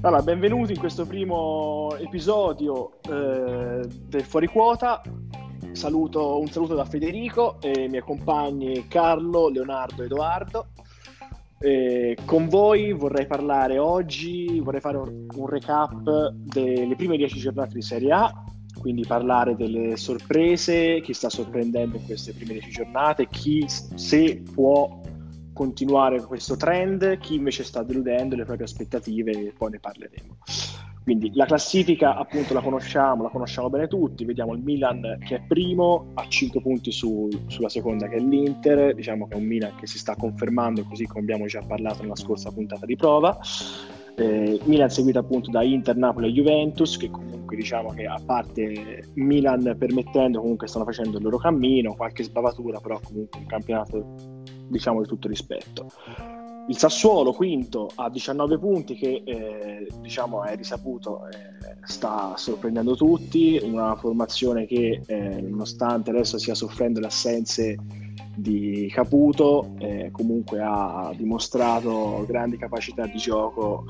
Allora, benvenuti in questo primo episodio eh, del Fuori Quota. Saluto, un saluto da Federico e i miei compagni Carlo, Leonardo e Edoardo. Con voi vorrei parlare oggi, vorrei fare un, un recap delle prime dieci giornate di Serie A, quindi parlare delle sorprese, chi sta sorprendendo in queste prime dieci giornate, chi se può continuare questo trend, chi invece sta deludendo le proprie aspettative poi ne parleremo. Quindi la classifica appunto la conosciamo, la conosciamo bene tutti, vediamo il Milan che è primo a 5 punti su, sulla seconda che è l'Inter, diciamo che è un Milan che si sta confermando così come abbiamo già parlato nella scorsa puntata di prova. Eh, Milan seguito appunto da Inter, Napoli e Juventus che comunque diciamo che a parte Milan permettendo comunque stanno facendo il loro cammino, qualche sbavatura però comunque un campionato diciamo di tutto rispetto. Il Sassuolo quinto a 19 punti che eh, diciamo è risaputo eh, sta sorprendendo tutti, una formazione che eh, nonostante adesso stia soffrendo le assenze di Caputo eh, comunque ha dimostrato grandi capacità di gioco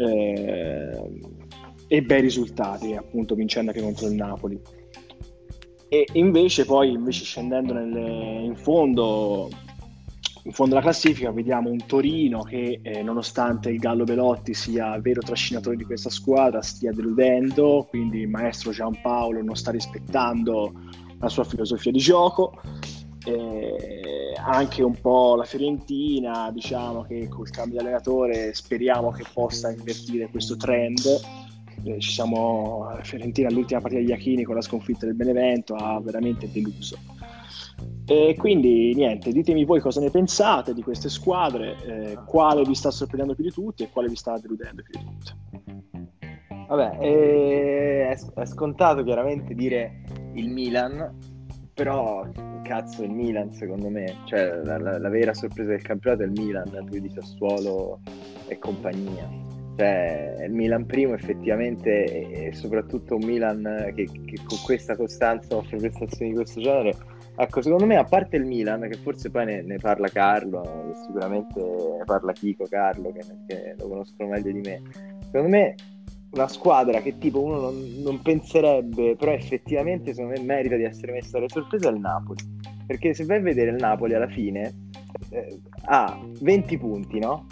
eh, e bei risultati appunto vincendo anche contro il Napoli. E invece poi invece scendendo nelle, in fondo in fondo alla classifica vediamo un Torino che eh, nonostante il Gallo Belotti sia vero trascinatore di questa squadra stia deludendo, quindi il maestro Giampaolo non sta rispettando la sua filosofia di gioco. Eh, anche un po' la Fiorentina, diciamo che col cambio di allenatore speriamo che possa invertire questo trend. Eh, ci siamo, la Fiorentina all'ultima partita di Iachini con la sconfitta del Benevento ha veramente deluso e quindi niente, ditemi voi cosa ne pensate di queste squadre, eh, quale vi sta sorprendendo più di tutti e quale vi sta deludendo più di tutti. Vabbè, eh, è, scontato chiaramente dire il Milan, però cazzo il Milan secondo me, cioè la, la, la vera sorpresa del campionato è il Milan, più di Sassuolo e compagnia. Cioè, il Milan primo effettivamente e soprattutto un Milan che, che con questa costanza offre prestazioni di questo genere Ecco, secondo me, a parte il Milan, che forse poi ne, ne parla Carlo, sicuramente parla Chico, Carlo, che, che, lo conoscono meglio di me. Secondo me, una squadra che tipo uno non, non, penserebbe, però effettivamente secondo me merita di essere messa alle sorprese è il Napoli. Perché se vai a vedere il Napoli alla fine eh, ha 20 punti, no?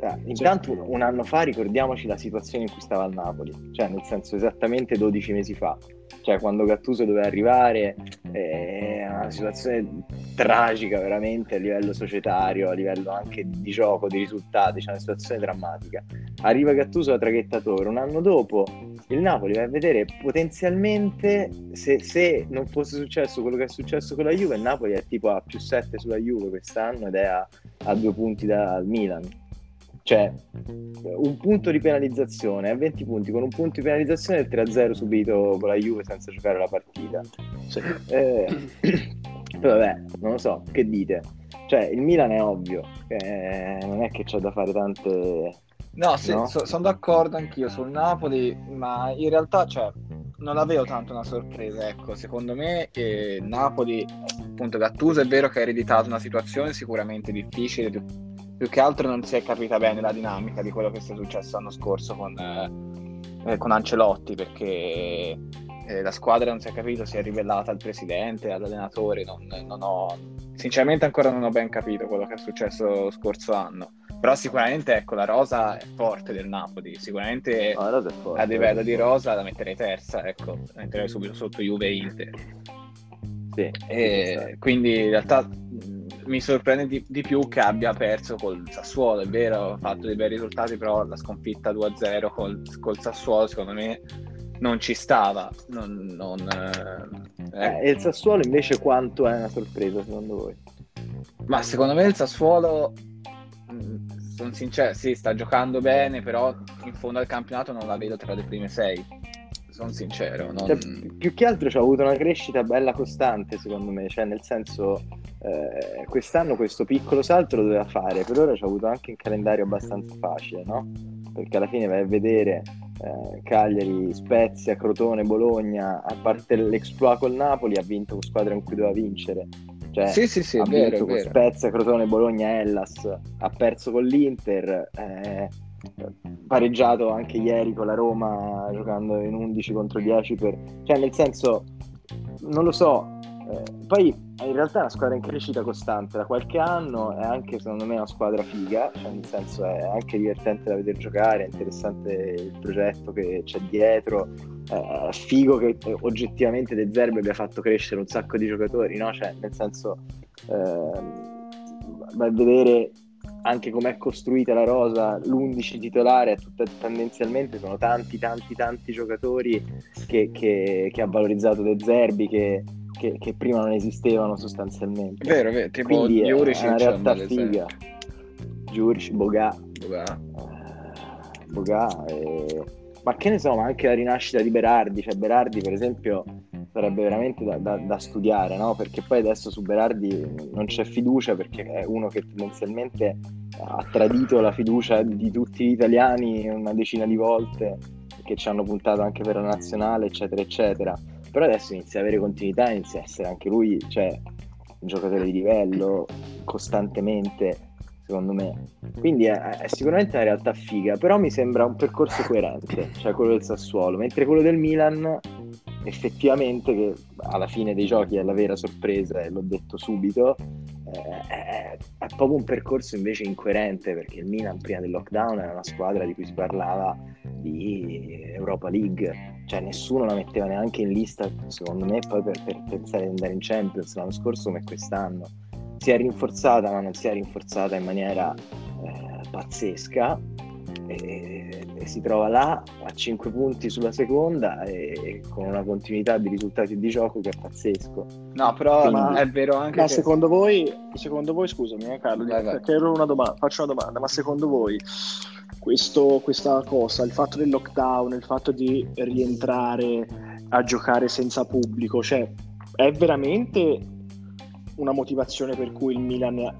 Eh, intanto un anno fa ricordiamoci la situazione in cui stava il Napoli, cioè nel senso esattamente 12 mesi fa cioè quando Gattuso doveva arrivare è una situazione tragica veramente a livello societario, a livello anche di gioco, di risultati, c'è una situazione drammatica. Arriva Gattuso da traghettatore, un anno dopo il Napoli va a vedere potenzialmente se, se, non fosse successo quello che è successo con la Juve, il Napoli è tipo a più 7 sulla Juve quest'anno ed è a, a due punti dal Milan cioè un punto di penalizzazione a 20 punti con un punto di penalizzazione il 3-0 subito con la Juve senza giocare la partita sì. eh, vabbè non lo so che dite cioè il Milan è ovvio eh, non è che c'è da fare tante no, sì, no? So, sono d'accordo anch'io sul Napoli ma in realtà cioè, non avevo tanto una sorpresa ecco secondo me eh, Napoli appunto Gattuso è vero che ha ereditato una situazione sicuramente difficile più che altro non si è capita bene la dinamica di quello che sia successo l'anno scorso con, eh, con Ancelotti perché eh, la squadra non si è capito, si è ribellata al presidente, all'allenatore, non, non ho, sinceramente ancora non ho ben capito quello che è successo lo scorso anno. Però sicuramente ecco, la rosa è forte del Napoli, sicuramente oh, forte, a livello di rosa la metterei terza, ecco, la metterei subito sotto Juve Inter. Sì, e quindi in realtà mi sorprende di, di, più che abbia perso col Sassuolo. È vero, ha fatto dei bei risultati, però la sconfitta 2-0 col, col Sassuolo, secondo me, non ci stava. Non, non, eh, eh. E il Sassuolo invece quanto è una sorpresa secondo voi? Ma secondo me il Sassuolo, mm, sono sincero, sì, sta giocando bene, però in fondo al campionato non la vedo tra le prime sei sono sincero. Non... Cioè, più che altro c'ha avuto una crescita bella costante, secondo me, cioè nel senso eh, quest'anno questo piccolo salto lo doveva fare, per ora c'ha avuto anche un calendario abbastanza facile, no? Perché alla fine vai a vedere eh, Cagliari, Spezia, Crotone, Bologna, a parte l'exploit col Napoli, ha vinto con squadre in cui doveva vincere. Cioè, sì, sì, sì, ha vero, vinto con. Spezia, Crotone, Bologna, Hellas, ha perso con l'Inter. Eh, pareggiato anche ieri con la Roma giocando in 11 contro 10 per... cioè nel senso non lo so eh, poi in realtà è una squadra in crescita costante da qualche anno è anche secondo me una squadra figa cioè nel senso è anche divertente da vedere giocare è interessante il progetto che c'è dietro è figo che oggettivamente De Zerbe abbia fatto crescere un sacco di giocatori no? cioè nel senso eh, a vedere anche com'è costruita la rosa, l'11 titolare, tutta, tendenzialmente sono tanti, tanti, tanti giocatori che, che, che ha valorizzato De Zerbi, che, che, che, prima non esistevano sostanzialmente. Vero, vero, tipo Quindi Juric è una realtà figa. Giuric, Boga. Boga. Boga e... Ma che ne so, ma anche la rinascita di Berardi, cioè Berardi per esempio sarebbe veramente da, da, da, studiare, no? Perché poi adesso su Berardi non c'è fiducia perché è uno che tendenzialmente ha tradito la fiducia di tutti gli italiani una decina di volte che ci hanno puntato anche per la nazionale, eccetera, eccetera. Però adesso inizia ad avere continuità, inizia a essere anche lui, cioè, un giocatore di livello costantemente secondo me. Quindi è, è, sicuramente una realtà figa, però mi sembra un percorso coerente, cioè quello del Sassuolo, mentre quello del Milan effettivamente che alla fine dei giochi è la vera sorpresa e l'ho detto subito eh, è, è, proprio un percorso invece incoerente perché il Milan prima del lockdown era una squadra di cui si parlava di Europa League cioè nessuno la metteva neanche in lista secondo me poi per, per pensare di andare in Champions l'anno scorso come quest'anno. Si è rinforzata ma non si è rinforzata in maniera eh, pazzesca e, e, si trova là a 5 punti sulla seconda e con una continuità di risultati di gioco che è pazzesco. No, però Quindi, è vero anche ma che... secondo voi, secondo voi, scusami eh, Carlo, vai, vai. Una domanda, faccio una domanda, ma secondo voi questo, questa cosa, il fatto del lockdown, il fatto di rientrare a giocare senza pubblico, cioè è veramente una motivazione per cui il Milan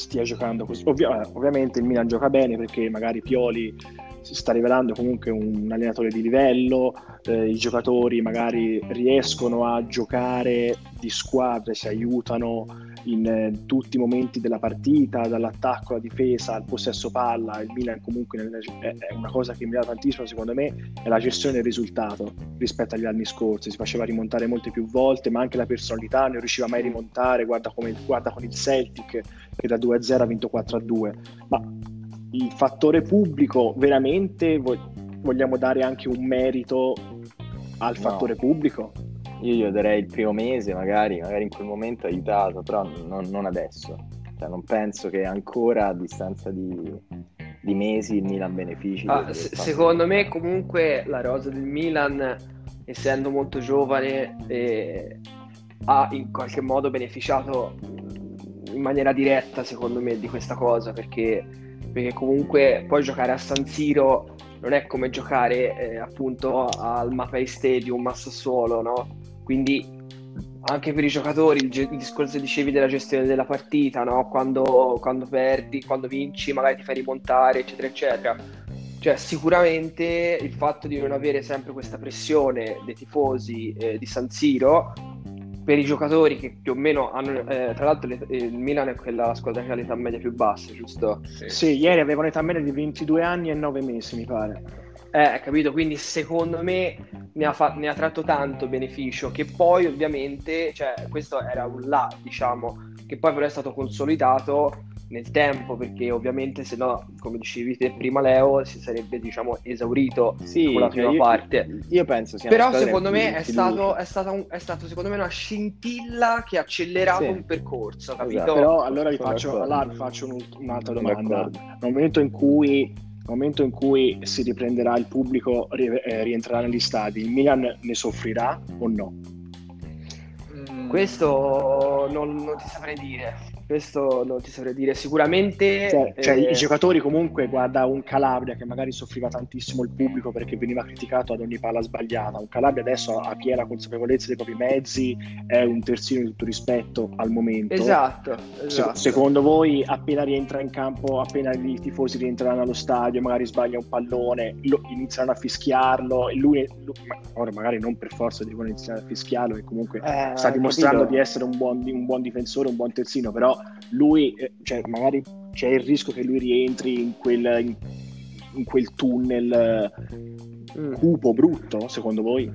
stia giocando così. Ovvia, ovviamente il Milan gioca bene perché magari Pioli si sta rivelando comunque un allenatore di livello, eh, i giocatori magari riescono a giocare di squadra, si aiutano in eh, tutti i momenti della partita, dall'attacco alla difesa al possesso palla, il Milan comunque è, è una cosa che mi dà tantissimo secondo me, è la gestione del risultato rispetto agli anni scorsi, si faceva rimontare molte più volte, ma anche la personalità non riusciva mai a rimontare, guarda, come, guarda con il Celtic che da 2-0 ha vinto 4-2, ma il fattore pubblico veramente vogliamo dare anche un merito al no. fattore pubblico? Io gli darei il primo mese, magari, magari in quel momento aiutato, però non, non adesso. Cioè, non penso che ancora a distanza di, di mesi il Milan benefici. Ah, se, secondo me, comunque, la rosa del Milan, essendo molto giovane, eh, ha in qualche modo beneficiato in maniera diretta, secondo me, di questa cosa perché, perché comunque poi giocare a San Siro non è come giocare eh, appunto al Mapei Stadium a Sassuolo, no? Quindi anche per i giocatori il, il discorso dicevi della gestione della partita, no? quando, quando perdi, quando vinci, magari ti fai rimontare, eccetera, eccetera. Cioè, sicuramente il fatto di non avere sempre questa pressione dei tifosi eh, di San Siro per i giocatori che più o meno hanno, eh, tra l'altro le, il Milan è quella squadra che ha l'età media più bassa, giusto? Sì, sì ieri avevano l'età media di 22 anni e 9 mesi, mi pare. Eh, capito? Quindi secondo me ne ha, fa- ne ha, tratto tanto beneficio, che poi ovviamente, cioè, questo era un là, diciamo, che poi però è stato consolidato nel tempo, perché ovviamente se no, come dicevi te prima Leo, si sarebbe, diciamo, esaurito sì, con la prima io, parte. Io penso sia Però secondo me è stato, è, stato un, è stato, secondo me, una scintilla che ha accelerato sì. un percorso, capito? Esatto. Però allora vi faccio, allora vi faccio un, un'altra domanda. Nel momento in cui momento in cui si riprenderà il pubblico, eh, rientrerà negli stadi, il Milan ne soffrirà o no? Questo non, non ti saprei dire. Questo non ti saprei dire. Sicuramente. Cioè, cioè eh... i giocatori, comunque, guarda un Calabria che magari soffriva tantissimo il pubblico perché veniva criticato ad ogni palla sbagliata. Un Calabria adesso ha piena consapevolezza dei propri mezzi, è un terzino di tutto rispetto al momento. Esatto. esatto. Se, secondo voi, appena rientra in campo, appena i tifosi rientreranno allo stadio, magari sbaglia un pallone, lo, iniziano a fischiarlo e lui, lui ora magari non per forza devono iniziare a fischiarlo, che comunque eh, sta dimostrando capito. di essere un buon, un buon difensore, un buon terzino, però lui, eh, cioè, magari c'è il rischio che lui rientri in quel, in, in quel tunnel mm. cupo, brutto, secondo voi?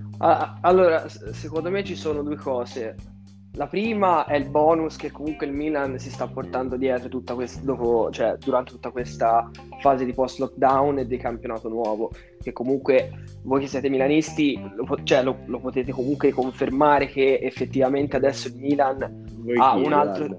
Allora, secondo me ci sono due cose. La prima è il bonus che comunque il Milan si sta portando dietro tutta quest- dopo, cioè, durante tutta questa fase di post-lockdown e di campionato nuovo, che comunque voi che siete milanisti lo, cioè, lo, lo potete comunque confermare che effettivamente adesso il Milan voi ha un altro...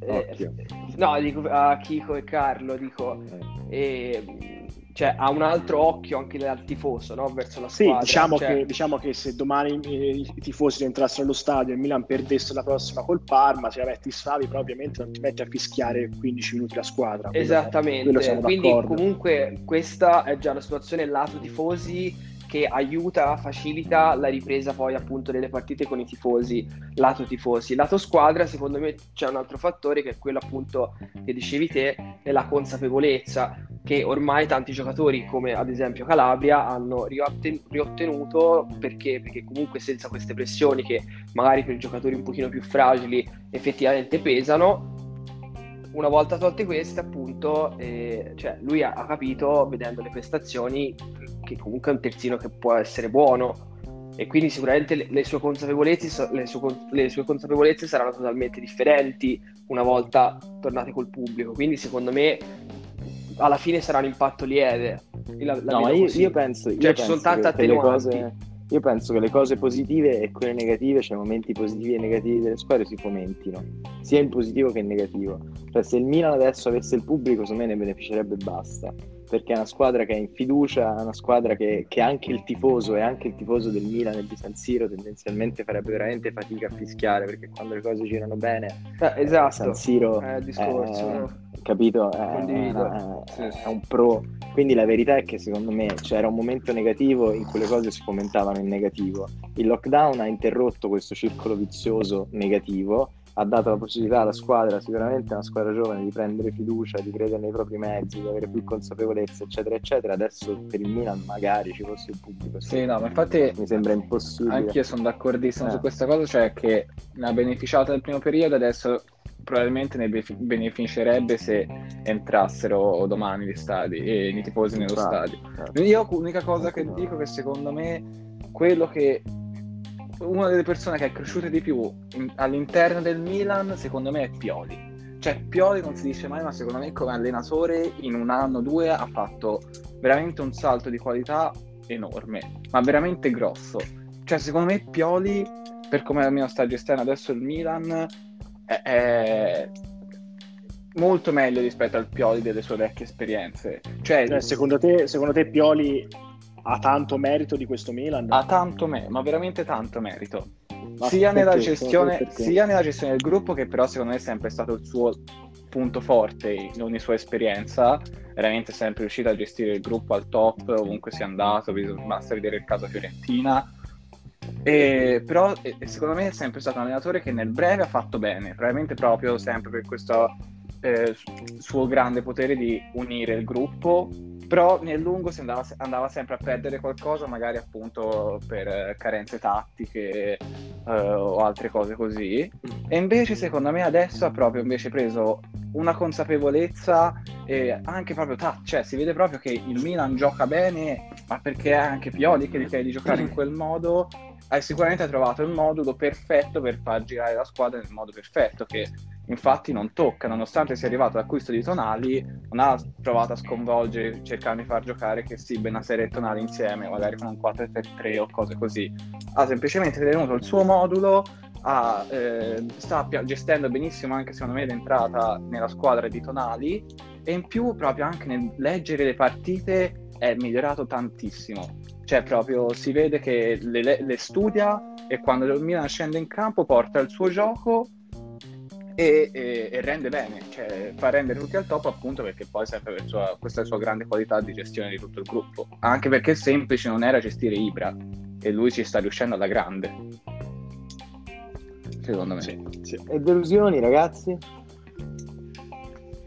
Eh, no, dico a Chico e Carlo, dico... Eh. Cioè, ha un altro occhio anche dal tifoso no? verso la squadra. Sì, diciamo, cioè... che, diciamo, che, se domani i tifosi rientrassero allo stadio e il Milan perdesse la prossima col Parma, se vabbè, ti stavi, però ovviamente non ti metti a fischiare 15 minuti la squadra. Esattamente, quindi comunque questa è già la situazione lato tifosi che aiuta, facilita la ripresa poi appunto delle partite con i tifosi, lato tifosi. Lato squadra, secondo me c'è un altro fattore che è quello appunto che dicevi te, è la consapevolezza che ormai tanti giocatori come ad esempio Calabria hanno riotten- riottenuto perché, perché comunque senza queste pressioni che magari per giocatori un pochino più fragili effettivamente pesano, una volta tolte queste, appunto, eh, cioè lui ha, ha, capito, vedendo le prestazioni, che comunque è un terzino che può essere buono e quindi sicuramente le, le, sue, consapevolezze, le, sue, le sue consapevolezze saranno totalmente differenti una volta tornate col pubblico. Quindi secondo me alla fine sarà un impatto lieve. La, la no, io, io, penso, io cioè, ci sono tante attenuanti. Cose, io penso che le cose positive e quelle negative, cioè momenti positivi e negativi delle squadre si fomentino, sia in positivo che in negativo. Cioè se il Milan adesso avesse il pubblico, secondo me ne beneficerebbe e basta perché è una squadra che è in fiducia, è una squadra che, che anche il tifoso e anche il tifoso del Milan e di San Siro tendenzialmente farebbe veramente fatica a fischiare perché quando le cose girano bene eh, esatto. San Siro è, discorso, è, no? capito? È, è, è, un pro quindi la verità è che secondo me c'era un momento negativo in cui le cose si fomentavano in negativo il lockdown ha interrotto questo circolo vizioso negativo ha dato la possibilità alla squadra, sicuramente una squadra giovane, di prendere fiducia, di credere nei propri mezzi, di avere più consapevolezza, eccetera, eccetera. Adesso per il Milan magari ci fosse il pubblico. Sì, no, ma infatti mi sembra impossibile. Anch'io sono d'accordissimo eh. su questa cosa, cioè che ne ha beneficiato nel primo periodo, adesso probabilmente ne beneficerebbe se entrassero domani gli stadi e i tifosi nello stadio. Certo. Io l'unica cosa che dico è che secondo me quello che una delle persone che è cresciuta di più in, all'interno del Milan, secondo me, è Pioli. Cioè, Pioli non si dice mai, ma secondo me come allenatore in un anno o due ha fatto veramente un salto di qualità enorme, ma veramente grosso. Cioè, secondo me Pioli, per come almeno sta gestendo adesso il Milan, è, è molto meglio rispetto al Pioli delle sue vecchie esperienze. Cioè, cioè secondo, te, secondo te Pioli ha tanto merito di questo Milan? Ha tanto merito, ma veramente tanto merito. sia, nella gestione, sia nella gestione del gruppo, che però secondo me è sempre stato il suo punto forte in ogni sua esperienza, veramente sempre riuscito a gestire il gruppo al top ovunque sia andato, basta vedere il caso Fiorentina. E, però secondo me è sempre stato un allenatore che nel breve ha fatto bene, probabilmente proprio sempre per questo eh, suo grande potere di unire il gruppo però nel lungo si andava, andava, sempre a perdere qualcosa, magari appunto per eh, carenze tattiche uh, o altre cose così. E invece secondo me adesso ha proprio invece preso una consapevolezza e anche proprio tattica, cioè si vede proprio che il Milan gioca bene, ma perché è anche Pioli che gli chiede di giocare in quel modo, hai sicuramente trovato il modulo perfetto per far girare la squadra nel modo perfetto, che infatti non tocca, nonostante sia arrivato all'acquisto di Tonali, non ha provato a sconvolgere cercando di far giocare che sì, Benasera e Tonali insieme, magari con un 4-3 o cose così. Ha semplicemente tenuto il suo modulo, ha, eh, sta gestendo benissimo anche secondo me l'entrata nella squadra di Tonali e in più proprio anche nel leggere le partite è migliorato tantissimo. Cioè proprio si vede che le, le studia e quando il Milan scende in campo porta il suo gioco e, e, e, rende bene, cioè fa rendere tutti al top appunto perché poi sempre per sua, questa sua grande qualità di gestione di tutto il gruppo, anche perché semplice non era gestire Ibra e lui ci sta riuscendo alla grande, secondo me. Sì, sì. E delusioni ragazzi?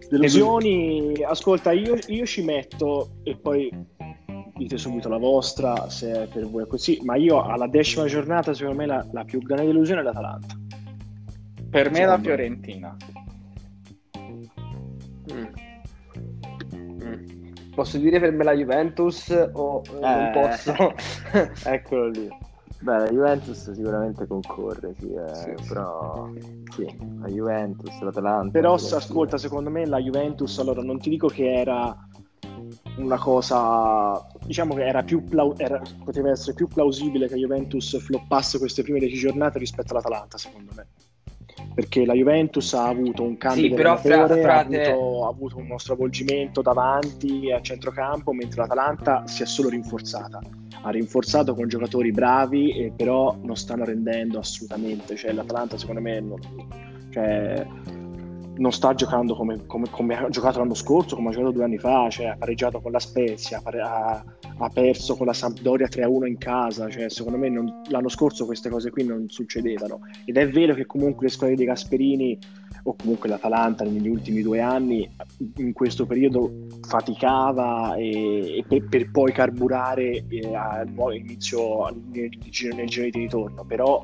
Delusioni, ascolta, io, io ci metto e poi dite subito la vostra se è per voi così, ma io alla decima giornata secondo me la, la più grande delusione è l'Atalanta per me la Fiorentina. Mm. Mm. posso dire per me la Juventus o eh, non Eh. posso? Eccolo lì. Beh, la Juventus sicuramente concorre, sì, eh, Sì. però sì, la Juventus, l'Atalanta. Però se- la ascolta, secondo me la Juventus, allora non ti dico che era una cosa, diciamo che era più plau- era- poteva essere più plausibile che la Juventus floppasse queste prime 10 giornate rispetto all'Atalanta, secondo me. Perché la Juventus ha avuto un cambio Sì, di però fra- ha, avuto, ha avuto uno stravolgimento davanti a centrocampo, mentre l'Atalanta si è solo rinforzata. Ha rinforzato con giocatori bravi, e però non stanno rendendo assolutamente. Cioè, l'Atalanta, secondo me, non, cioè, non sta giocando come, come- come ha giocato l'anno scorso, come ha giocato due anni fa. Cioè, ha pareggiato con la Spezia, ha, ha- perso con la Sampdoria 3-1 in casa. Cioè, secondo me, non- l'anno scorso queste cose qui non succedevano. Ed è vero che comunque le squadre dei Gasperini o comunque l'Atalanta negli ultimi due anni in questo periodo faticava e, e per, per poi carburare eh, al nuovo inizio nel, giro- nel giro di ritorno però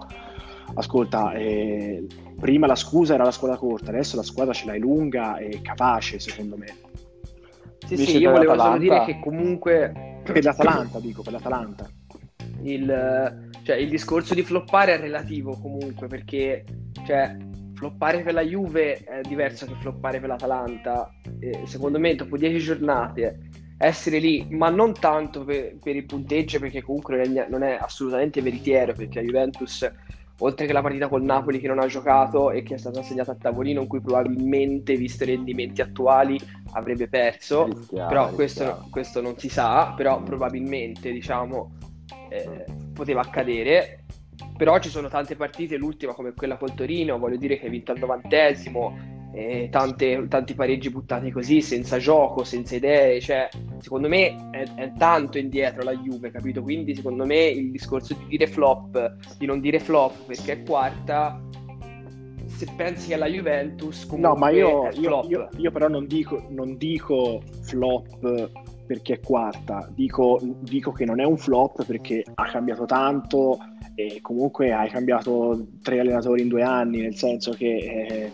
ascolta eh, prima la scusa era la squadra corta adesso la squadra ce l'hai lunga e capace secondo me Sì, sì, io volevo solo dire che comunque per l'Atalanta dico per l'Atalanta il, cioè, il discorso di floppare è relativo comunque perché cioè, floppare per la Juve è diverso che floppare per l'Atalanta. Eh, secondo me dopo 10 giornate essere lì, ma non tanto per, per il punteggio perché comunque non è, non è assolutamente veritiero perché la Juventus oltre che la partita col Napoli che non ha giocato e che è stata assegnata a tavolino in cui probabilmente visto i rendimenti attuali avrebbe perso Rischiava, però questo, questo non si sa, però probabilmente diciamo eh, poteva accadere. Però ci sono tante partite, l'ultima come quella col Torino, voglio dire che hai vinto al novantesimo, eh, tante- tanti pareggi buttati così, senza gioco, senza idee, cioè secondo me è, è tanto indietro la Juve, capito? Quindi secondo me il discorso di dire flop, di non dire flop perché è quarta, se pensi alla Juventus comunque No, ma io, è io- flop. io- io però non dico, non dico flop perché è quarta, dico, dico che non è un flop perché ha cambiato tanto e comunque hai cambiato tre allenatori in due anni, nel senso che eh,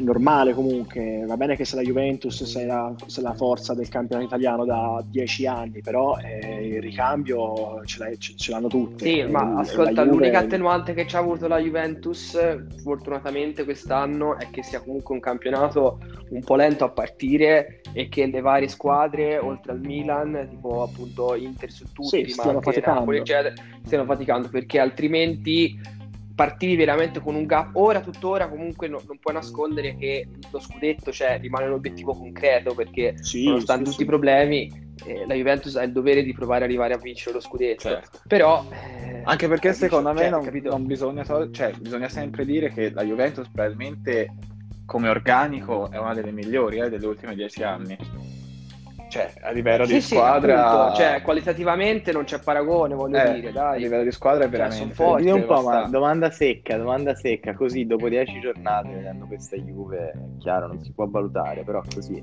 è normale comunque, va bene che se la Juventus sei la, sei la forza del campionato italiano da dieci anni, però eh, il ricambio ce, ce- l'hanno tutti. Sì, ma la ascolta, Juve- l'unica attenuante che ci ha avuto la Juventus, fortunatamente quest'anno, è che sia comunque un campionato un po' lento a partire e che le varie squadre, oltre al Milan, tipo appunto Inter su tutti, Sì, ma stiano faticando. Napoli, eccetera, stiano faticando perché altrimenti partivi veramente con un gap. Ora, tuttora, comunque no- non puoi nascondere che lo scudetto cioè, rimane un obiettivo concreto perché Sì, nonostante sì, tutti sì. i problemi, eh, la Juventus ha il dovere di provare ad arrivare a vincere lo scudetto. Certo. Però, eh, Anche perché secondo me Cioè, non, non bisogna, to- cioè, bisogna sempre dire che la Juventus probabilmente come organico è una delle migliori eh, delle ultime dieci anni. Cioè, a livello Sì, di sì, squadra, appunto, cioè, qualitativamente non c'è paragone, voglio eh, dire, a dai. livello di squadra è Cioè, veramente son forti. Un po', ma domanda secca, domanda secca, così dopo 10 giornate vedendo questa Juve, è chiaro, non si può valutare, però così,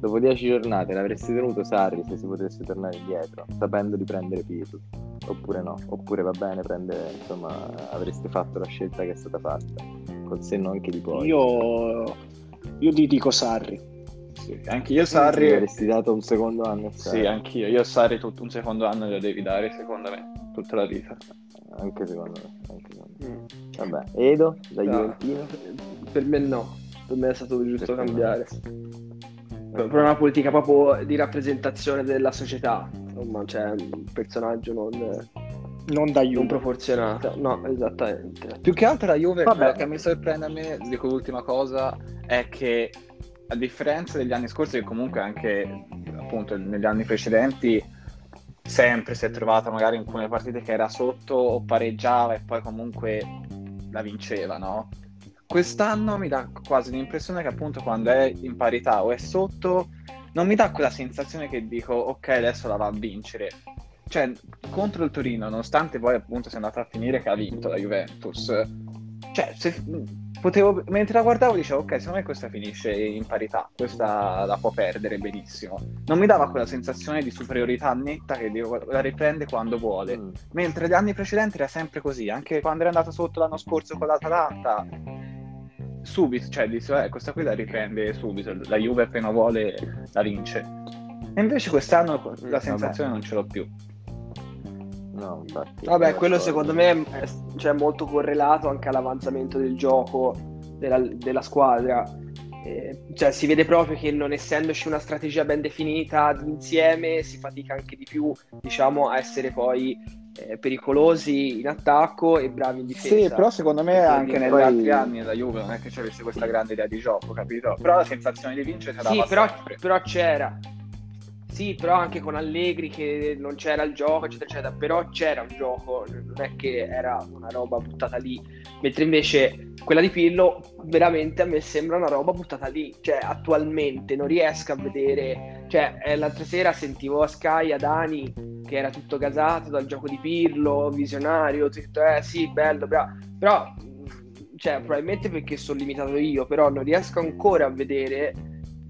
dopo 10 giornate l'avresti tenuto Sarri se si potesse tornare indietro, sapendo di prendere Pitu, oppure no, oppure va bene, prendere, insomma, avreste fatto la scelta che è stata fatta, col senno anche di poi. Io, io ti dico Sarri. Sì, anche io Sarri, avresti dato un secondo anno a sì, anch'io. Io Sarri tutto un secondo anno glielo devi dare, secondo me, tutta la vita. anche secondo me. Anche secondo me. Mm. Vabbè, Edo, da No, Juventino. Per me no, per me è stato giusto no? cambiare. Per per una politica proprio di rappresentazione della società, insomma, c'è un personaggio non, Non da non Juve. proporzionato. No, esattamente. Più che altro la Juve, Vabbè. quello che mi sorprende a me, dico l'ultima cosa, è che a differenza degli anni scorsi, che comunque anche appunto negli anni precedenti sempre si è trovata magari in alcune partite che era sotto o pareggiava e poi comunque la vinceva, no? Quest'anno mi dà quasi l'impressione che appunto quando è in parità o è sotto non mi dà quella sensazione che dico ok adesso la va a vincere cioè contro il Torino nonostante poi appunto sia andata a finire che ha vinto la Juventus cioè se, potevo mentre la guardavo dicevo ok secondo me questa finisce in parità questa la può perdere benissimo non mi dava quella sensazione di superiorità netta che la riprende quando vuole Mm. Mentre gli anni precedenti era sempre così, anche quando era andato sotto l'anno scorso con l'Atalanta, subito, cioè dice, eh, questa qui la riprende subito, la Juve appena vuole la vince. E invece quest'anno la sensazione non ce l'ho più. No, infatti. Vabbè, quello secondo me è cioè, molto correlato anche all'avanzamento del gioco della, della squadra. Eh, cioè, si vede proprio che non essendoci una strategia ben definita d'insieme, si fatica anche di più, diciamo, a essere poi eh, pericolosi in attacco e bravi in difesa. Sì, però secondo me anche negli poi- altri anni la Juve non è che ci avesse questa grande idea di gioco, capito? Però la sensazione di vincere ce Sì, però, sempre. però c'era. Sì, però anche con Allegri che non c'era il gioco, eccetera, eccetera. Però c'era un gioco, non è che era una roba buttata lì. Mentre invece quella di Pirlo veramente a me sembra una roba buttata lì. Cioè, attualmente non riesco a vedere. Cioè, eh, l'altra sera sentivo a Sky a Dani che era tutto gasato dal gioco di Pirlo, visionario, tutto, eh sì, bello, bravo. Però, cioè, probabilmente perché sono limitato io, però non riesco ancora a vedere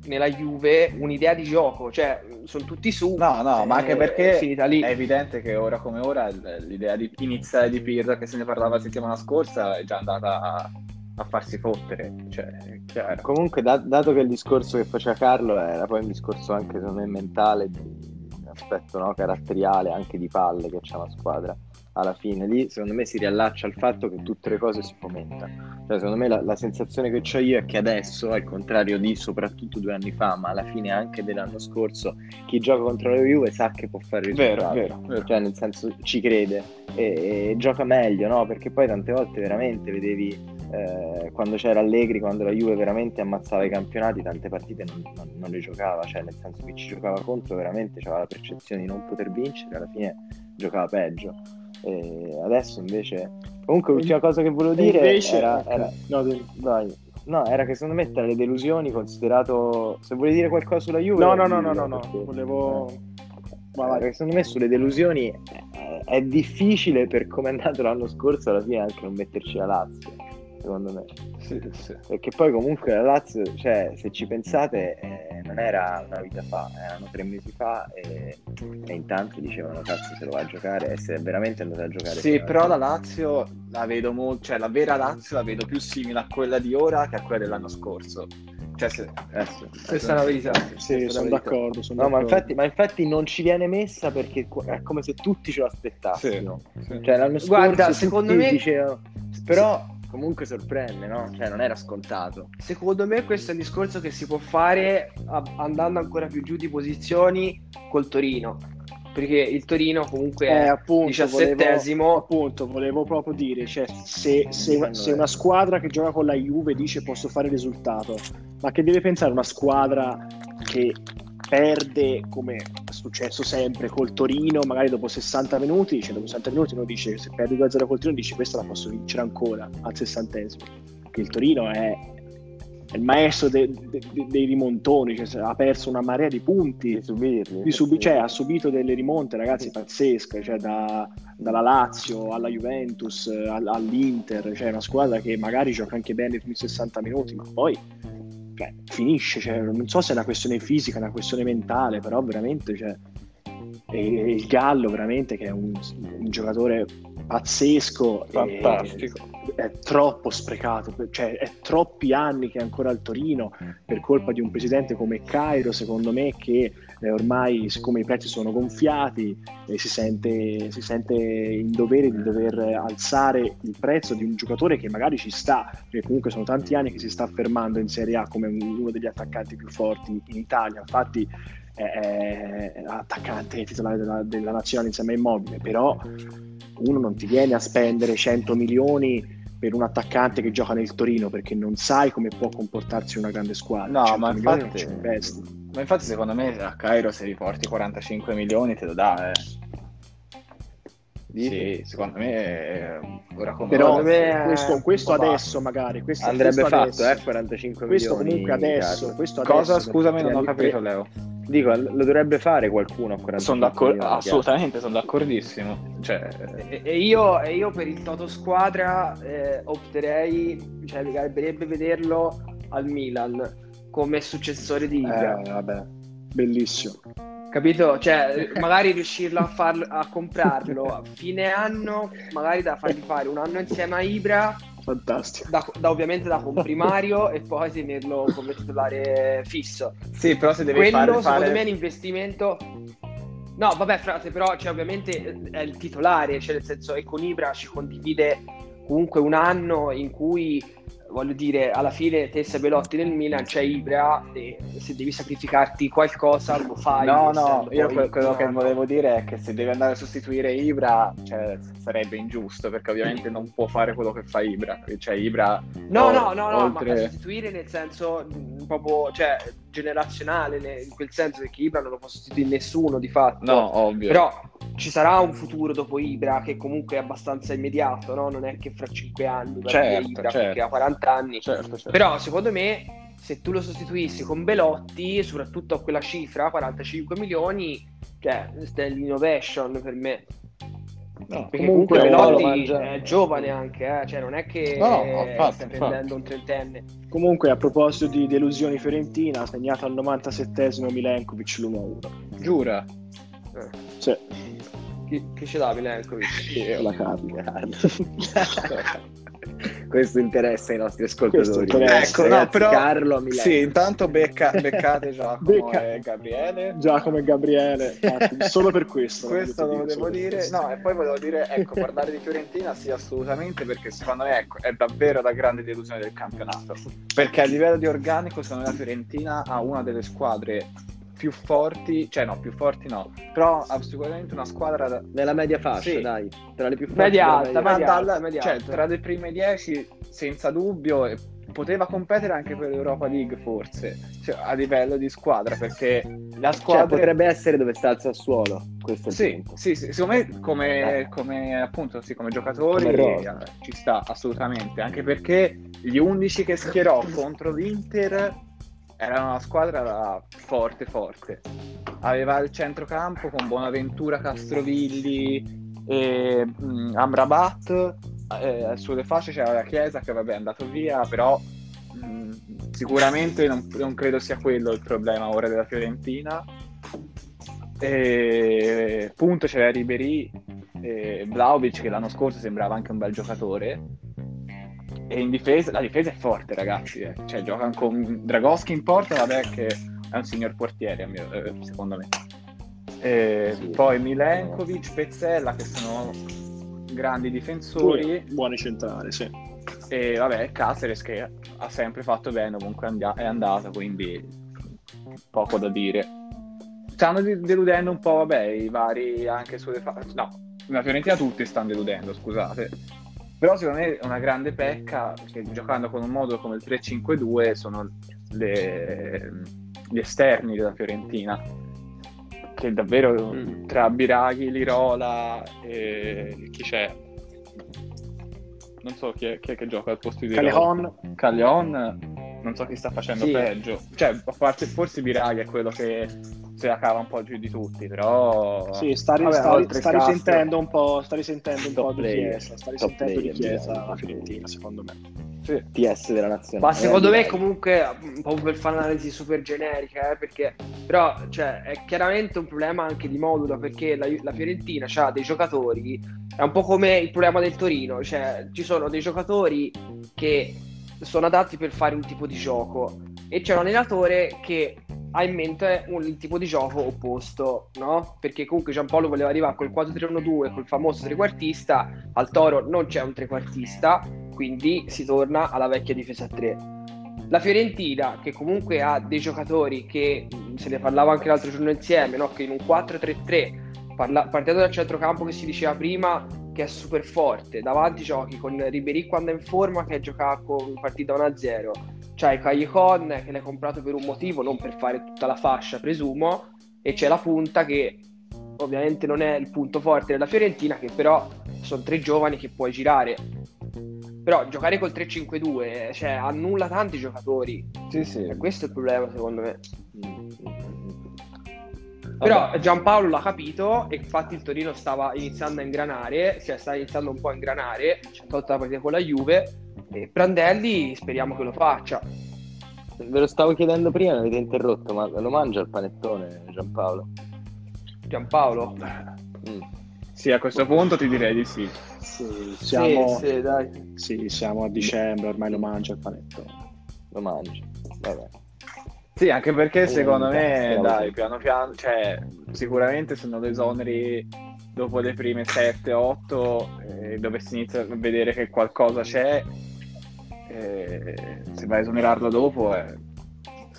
nella Juve un'idea di gioco, cioè sono tutti su. No, no, ma anche eh, perché è finita lì. è evidente che ora come ora l'idea di iniziale di Pirlo, che se ne parlava la settimana scorsa, è già andata a, a farsi fottere. Cioè. Comunque, da- dato che il discorso che faceva Carlo era poi un discorso anche secondo me mentale, di aspetto no, caratteriale, anche di palle che c'è una squadra. Alla fine lì, secondo me, si riallaccia al fatto che tutte le cose si fomentano. Cioè, secondo me la, la sensazione che ho io è che adesso, al contrario di soprattutto due anni fa, ma alla fine anche dell'anno scorso, chi gioca contro la Juve sa che può fare il Vero, risultato. vero, vero. Cioè, nel senso, ci crede e, e gioca meglio, no? Perché poi tante volte veramente vedevi eh, quando c'era Allegri, quando la Juve veramente ammazzava i campionati, tante partite non, non- non le giocava, cioè nel senso che ci giocava contro veramente aveva la percezione di non poter vincere, alla fine giocava peggio. E adesso invece, comunque l'ultima cosa che volevo dire invece- era, ok. era- No, devi- vai. No, era che secondo me tra le delusioni, considerato se vuoi dire qualcosa sulla Juve, no, no, no, no, no, no, perché- volevo... eh. Ma vai. perché secondo me sulle delusioni eh, è difficile per come è andato l'anno scorso alla fine anche non metterci la Lazio, secondo me. Sì, sì. Perché poi comunque la Lazio, cioè, se ci pensate, eh, non era una vita fa, erano tre mesi fa e, e in tanti dicevano cazzo se lo va a giocare e se è veramente andato a giocare. Sì, però la Lazio la vedo molto, cioè la vera Lazio la vedo più simile a quella di ora che a quella dell'anno scorso. Cioè, se- Eh, sì. Questa è la verità. Sì, la sono d'accordo. Sono No, ma d'accordo. infatti, ma infatti non ci viene messa perché è come se tutti ce lo aspettassimo. sì. Cioè, l'anno scorso Guarda, secondo me- dicevano, però comunque sorprende, no? Cioè, non era scontato. Secondo me questo è un discorso che si può fare a- andando ancora più giù di posizioni col Torino. Perché il Torino comunque Eh, è appunto, diciassettesimo. volevo, appunto, volevo proprio dire, cioè, se, se una, se una squadra che gioca con la Juve dice posso fare il risultato, ma che deve pensare una squadra che perde, come è successo sempre, col Torino, magari dopo 60 minuti, cioè dopo 60 minuti uno dice, se perdi 2-0 col Torino, dici questa la posso vincere ancora al sessantesimo, che il Torino è, è il maestro de- de- de- dei rimontoni, cioè, ha perso una marea di punti, Di subirli. di subi- cioè, ha subito delle rimonte, ragazzi, pazzesche, cioè, da- dalla Lazio alla Juventus all- all'Inter, cioè una squadra che magari gioca anche bene i primi 60 minuti, ma poi cioè, finisce, cioè, non so se è una questione fisica, una questione mentale, però veramente, cioè, e, il Gallo veramente che è un, un giocatore pazzesco, Fantastico. è troppo sprecato, cioè è troppi anni che è ancora al Torino per colpa di un presidente come Cairo, secondo me, che eh, ormai, siccome i prezzi sono gonfiati, eh, si, sente, si sente in dovere di dover alzare il prezzo di un giocatore che magari ci sta, perché comunque sono tanti anni che si sta affermando in Serie A come uno degli attaccanti più forti in Italia. Infatti è, attaccante titolare della, della nazionale insieme a Immobile, però uno non ti viene a spendere 100 milioni per un attaccante che gioca nel Torino perché non sai come può comportarsi una grande squadra. No, 100 ma infatti, ma infatti secondo me a Cairo se riporti 45 milioni te lo dà, eh. Sì, secondo me eh, ora come Però me- questo, questo po' adesso magari questo, Andrebbe questo fatto, adesso, eh, 45 questo milioni. comunque adesso, questo Cosa? adesso, Scusami, non ho capito, Leo. Dico, lo dovrebbe fare qualcuno a 45 Sono d'accordo, milioni, assolutamente, sono d'accordissimo. Cioè, E, e io, e io per il Toto Squadra eh, opterei, cioè mi piacerebbe vederlo al Milan come successore di Ibra. Eh, vabbè, bellissimo. Capito? Cioè, magari riuscirlo a, farlo, a comprarlo a fine anno, magari da fargli fare un anno insieme a Ibra Fantastico. Da, da- ovviamente da comprimario e poi tenerlo come titolare fisso. Sì, però se devi Quello fare, secondo fare- me è un investimento. No, vabbè, frate, però cioè, ovviamente eh, è il titolare, cioè nel senso e con Ibra ci condivide comunque un anno in cui voglio dire, alla fine te sei Belotti nel Milan, c'è Ibra e se devi sacrificarti qualcosa lo fai. No, no, io quello un che volevo dire è che se deve andare a sostituire Ibra, cioè, sarebbe ingiusto, perché ovviamente non può fare quello che fa Ibra. Cioè, Ibra... No, o- no, no, no, oltre- ma sostituire nel senso proprio, cioè, generazionale, ne- in quel senso che Ibra non lo può sostituire nessuno di fatto. No, ovvio. Però ci sarà un futuro dopo Ibra che comunque è abbastanza immediato, no? Non è che fra 5 anni Certo, Ibra certo. perché ha 40 anni. Certo, certo. Però secondo me se tu lo sostituissi con Belotti, soprattutto a quella cifra, 45 milioni, cioè è l'innovation per me. No, Perché Comunque, comunque, è giovane anche, eh? cioè non è che No, no, infatti, infatti. prendendo un trentenne. Comunque, a proposito di delusioni fiorentina, ha segnato al 97esimo Milenkovic l'1-1. Giura. Eh. Sì, Chi, chi ce l'ha Milenkovic? la Carlo. Questo interessa i nostri ascoltatori. Ecco, no, Ragazzi, però... Carlo a Milano. Sì, intanto becca- beccate Giacomo Becca- e Gabriele. Giacomo e Gabriele, infatti, solo per questo. Questo lo devo dire. questo. No, e poi volevo dire, ecco, parlare di Fiorentina sì, assolutamente, perché secondo me ecco, è davvero la grande delusione del campionato. Perché a livello di organico, secondo me la Fiorentina ha una delle squadre più forti, cioè no, più forti no, però ha sicuramente una squadra da- Nella media fascia, Sì. dai. Tra le più forti. Media alta, media dalla- alta, media cioè, alta. tra le prime 10 senza dubbio e poteva competere anche per l'Europa League forse, cioè, a livello di squadra, perché la Cioè, squadra potrebbe essere dove sta il Sassuolo. Questo è il Sì, punto. sì, sì, secondo me come, Eh. come, appunto, sì, come giocatori Come eh, ci sta assolutamente, anche perché gli 11 che schierò contro l'Inter erano una squadra forte forte. Aveva il centrocampo con Bonaventura, Castrovilli e mh, Amrabat, eh, sulle fasce c'era la Chiesa che vabbè è andato via, però mh, sicuramente non, non credo sia quello il problema ora della Fiorentina. E appunto c'era Ribery e Vlaovic che l'anno scorso sembrava anche un bel giocatore. E in difesa, la difesa è forte, ragazzi. eh. Cioè, giocano con Dragoschi in porta, vabbè, che è un signor portiere, mio- eh, secondo me. E Sì. poi Milenkovic, Pezzella, che sono grandi difensori. Buoni centrali, sì. E vabbè, Caceres che ha sempre fatto bene, comunque è andato, quindi poco da dire. Stanno de- deludendo un po', vabbè, i vari anche sulle fa- No, la Fiorentina tutti stanno deludendo, scusate. Però secondo me è una grande pecca, che giocando con un modulo come il 3-5-2 sono le- gli esterni della Fiorentina. Che davvero Mm. tra Biraghi, Lirola e chi c'è? Non so chi è, chi è che gioca al posto di Lirola. Callejon, Calleon non so chi sta facendo Sì. peggio. Cioè, a parte forse Biraghi è quello che se la cava un po' giù di tutti, però... sì, sta, ri- Vabbè, sta, ri- sta risentendo un po', sta risentendo un po' di player. chiesa, sta risentendo di chiesa la Fiorentina, secondo me. Sì. TS della nazionale. Ma secondo Eh, me direi. comunque, un po' per fare un'analisi super generica, eh, perché però cioè, è chiaramente un problema anche di modulo, perché la, la Fiorentina ha dei giocatori, è un po' come il problema del Torino, cioè ci sono dei giocatori che sono adatti per fare un tipo di gioco e c'è un allenatore che ha in mente un il tipo di gioco opposto, no? Perché comunque Giampaolo voleva arrivare col 4-3-1-2, col famoso trequartista, al Toro non c'è un trequartista, quindi si torna alla vecchia difesa a 3. La Fiorentina, che comunque ha dei giocatori che mh, se ne parlava anche l'altro giorno insieme, no? che in un 4-3-3, parla- partendo dal centrocampo che si diceva prima, che è super forte, davanti giochi con Ribéry quando è in forma, che gioca con partita 1-0, c'hai Callecon che l'hai comprato per un motivo, non per fare tutta la fascia, presumo, e c'è la punta che ovviamente non è il punto forte della Fiorentina, che però sono tre giovani che puoi girare. Però giocare col 3-5-2, cioè, annulla tanti giocatori. Sì, sì. E questo è il problema, secondo me. Però Giampaolo l'ha capito e infatti il Torino stava iniziando a ingranare, cioè sta iniziando un po' a ingranare, c'è tolta la partita con la Juve e Prandelli speriamo che lo faccia. Ve lo stavo chiedendo prima, mi avete interrotto, ma lo mangia il panettone Giampaolo? Giampaolo. Mm. Sì, a questo punto ti direi di sì. Sì, siamo, Sì, sì, dai. sì, siamo a dicembre, ormai lo mangia il panettone. Lo mangi. Vabbè. Sì, anche perché Eh, secondo me, dai, piano piano, cioè, sicuramente se non lo esoneri dopo le prime 7-8, dove si inizia a vedere che qualcosa c'è, eh, se vai a esonerarlo dopo, eh,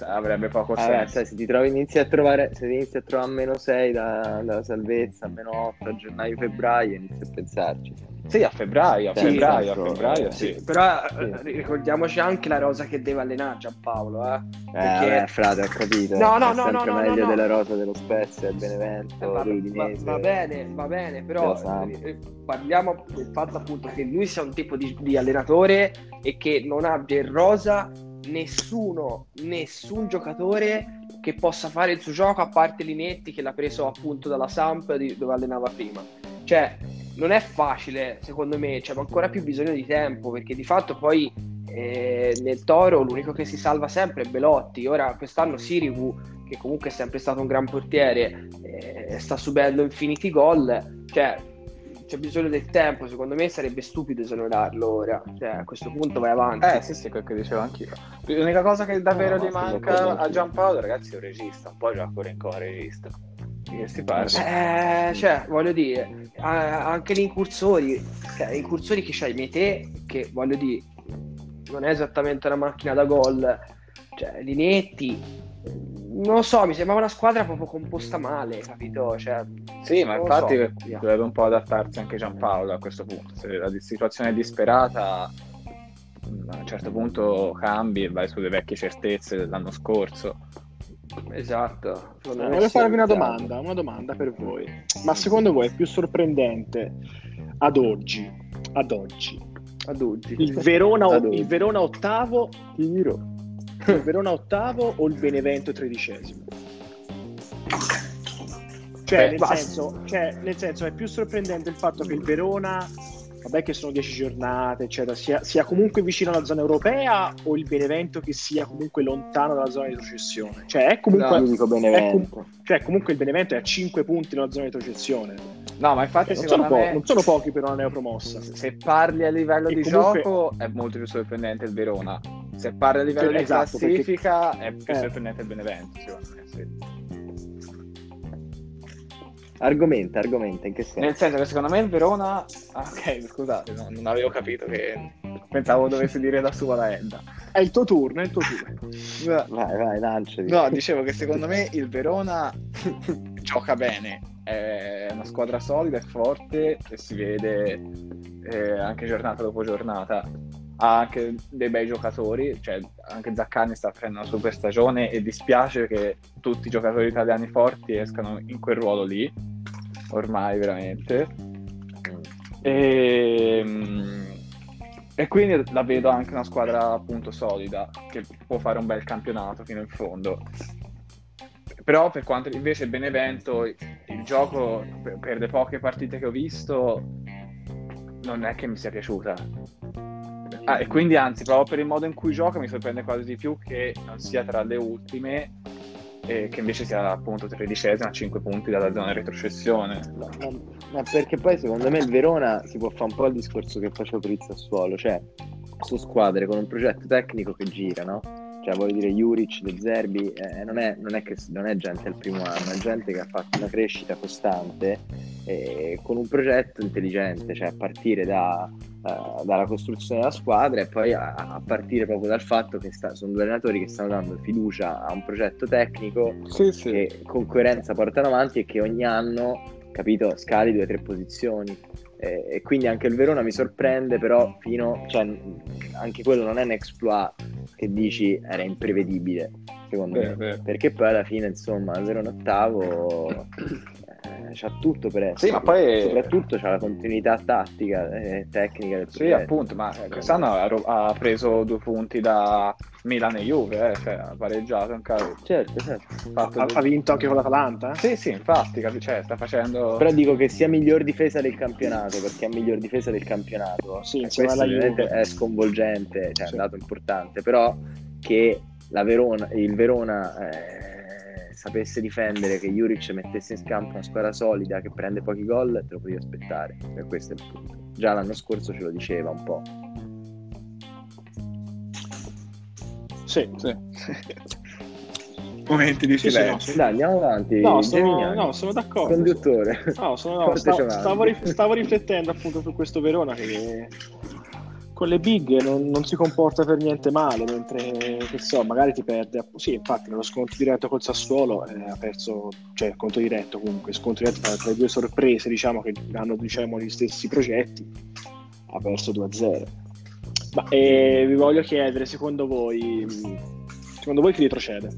avrebbe poco Vabbè, senso. sai, se ti trovi, inizi a trovare, se ti inizi a trovare a meno 6 da, dalla salvezza, a meno 8 a gennaio, febbraio, inizi a pensarci. Sì, a febbraio, a Sì, febbraio, a esatto. febbraio, sì. Sì. Però Sì. eh, ricordiamoci anche la rosa che deve allenare Giampaolo, eh. Eh, Perché- vabbè, frate, ho capito. No, no, è no, sempre no, no, meglio no, no. della rosa dello Spezia, del Benevento, Eh, va, va- va bene, va bene, però Samp. eh, parliamo del fatto appunto che lui sia un tipo di, di allenatore e che non abbia in rosa nessuno, nessun giocatore che possa fare il suo gioco a parte Linetti che l'ha preso appunto dalla Samp di- dove allenava prima. Cioè, non è facile, secondo me, c'è ancora più bisogno di tempo perché di fatto poi eh, nel Toro l'unico che si salva sempre è Belotti. Ora quest'anno Sirigu, che comunque è sempre stato un gran portiere, eh, sta subendo infiniti gol. Cioè, c'è bisogno del tempo. Secondo me sarebbe stupido esonerarlo ora. Cioè, a questo punto vai avanti. Eh sì, sì, quel che dicevo anch'io. L'unica cosa che davvero No, gli manca a. Giampaolo, ragazzi, è un regista. Un po' gioca pure in co' regista. Che si parla? Eh, cioè, voglio dire, anche gli incursori, cioè, gli incursori che c'hai Mete, che voglio dire, non è esattamente una macchina da gol, cioè, Linetti, non lo so, mi sembrava una squadra proprio composta male, capito? Cioè, Sì, ma infatti so, dovrebbe un po' adattarsi anche Giampaolo a questo punto. Se la situazione è disperata, a un certo punto cambi e vai sulle vecchie certezze dell'anno scorso. Esatto. me Voglio farvi una domanda, una domanda per voi. Ma secondo voi è più sorprendente ad oggi, ad oggi, Ad oggi. il Verona, Ad oggi. il Verona ottavo, Tiro. Il Verona ottavo o il Benevento tredicesimo? Cioè, Beh, nel, senso, cioè, nel senso, è più sorprendente il fatto che il Verona, vabbè che sono 10 giornate, eccetera, sia, sia comunque vicino alla zona europea o il Benevento che sia comunque lontano dalla zona di retrocessione? Cioè, è comunque, dico Benevento. cioè, comunque il Benevento è a 5 punti dalla zona di retrocessione. No, ma infatti Cioè, non, sono po- me non sono pochi per una neopromossa. se parli a livello E di comunque- gioco è molto più sorprendente il Verona. Se parli a livello Cioè, di esatto, perché- classifica è più Eh. sorprendente il Benevento, secondo me. sì. Argomenta, argomenta, in che senso? Nel senso che secondo me il Verona. Ah, ok, scusate, no, non avevo capito che pensavo dovessi dire da sua la Edda. È il tuo turno, è il tuo turno. Vai, vai, lanciati. No, dicevo che secondo me il Verona gioca bene, è una squadra solida e forte e si vede eh, anche giornata dopo giornata. Ha anche dei bei giocatori, cioè anche Zaccani sta facendo una super stagione e dispiace che tutti i giocatori italiani forti escano in quel ruolo lì, ormai veramente. E, mm, e quindi la vedo anche una squadra appunto solida che può fare un bel campionato fino in fondo. Però per quanto invece Benevento, il gioco per le poche partite che ho visto non è che mi sia piaciuta. Ah, e quindi anzi, proprio per il modo in cui gioca mi sorprende quasi di più che non sia tra le ultime e che invece sia appunto tredicesima a 5 punti dalla zona retrocessione. Ma, ma- ma perché poi secondo me il Verona si può fare un po' il discorso che facevo per il Sassuolo, cioè su squadre con un progetto tecnico che gira, no? Cioè voglio dire Juric, De Zerbi, eh, non, è, non è che non è gente al primo anno, è gente che ha fatto una crescita costante eh, con un progetto intelligente, cioè a partire da, eh, dalla costruzione della squadra e poi a, a partire proprio dal fatto che sta- sono due allenatori che stanno dando fiducia a un progetto tecnico Sì, sì. che con coerenza portano avanti e che ogni anno, capito, scali due o tre posizioni. Eh, e quindi anche il Verona mi sorprende, però fino, cioè, anche quello non è un exploit che dici era imprevedibile, secondo Vero, me. vero. Perché poi alla fine, insomma, il Verona ottavo eh, c'ha tutto per essere. Sì, ma poi- soprattutto c'ha la continuità tattica e tecnica del Sì, appunto, ma eh, quest'anno ha, ha preso due punti da Milan e Juve, eh, cioè ha pareggiato un cavolo. Certo, certo. Ha, due- ha vinto anche con l'Atalanta? Sì, sì, infatti, capi- cioè, sta facendo... Però dico che sia miglior difesa del campionato, perché è miglior difesa del campionato. Sì, questo è sconvolgente, cioè è Sì. un dato importante, però che la Verona, il Verona eh, sapesse difendere, che Juric mettesse in campo una squadra solida che prende pochi gol, te lo potevi aspettare. E questo è il punto. Già l'anno scorso ce lo diceva un po'. Sì, Sì. Momenti di sì, silenzio. no, sì. Dai, andiamo avanti. No, sono, no, sono d'accordo. Conduttore. No, sono- no, stavo, avanti. stavo rif- stavo riflettendo appunto su questo Verona che con le big non, non si comporta per niente male, mentre che so, magari ti perde. Sì, infatti, nello scontro diretto col Sassuolo eh, ha perso, cioè conto diretto comunque, scontro diretto tra, le due sorprese, diciamo che hanno diciamo, gli stessi progetti, ha perso 2-0. Ma eh, vi voglio chiedere, secondo voi, secondo voi chi retrocede?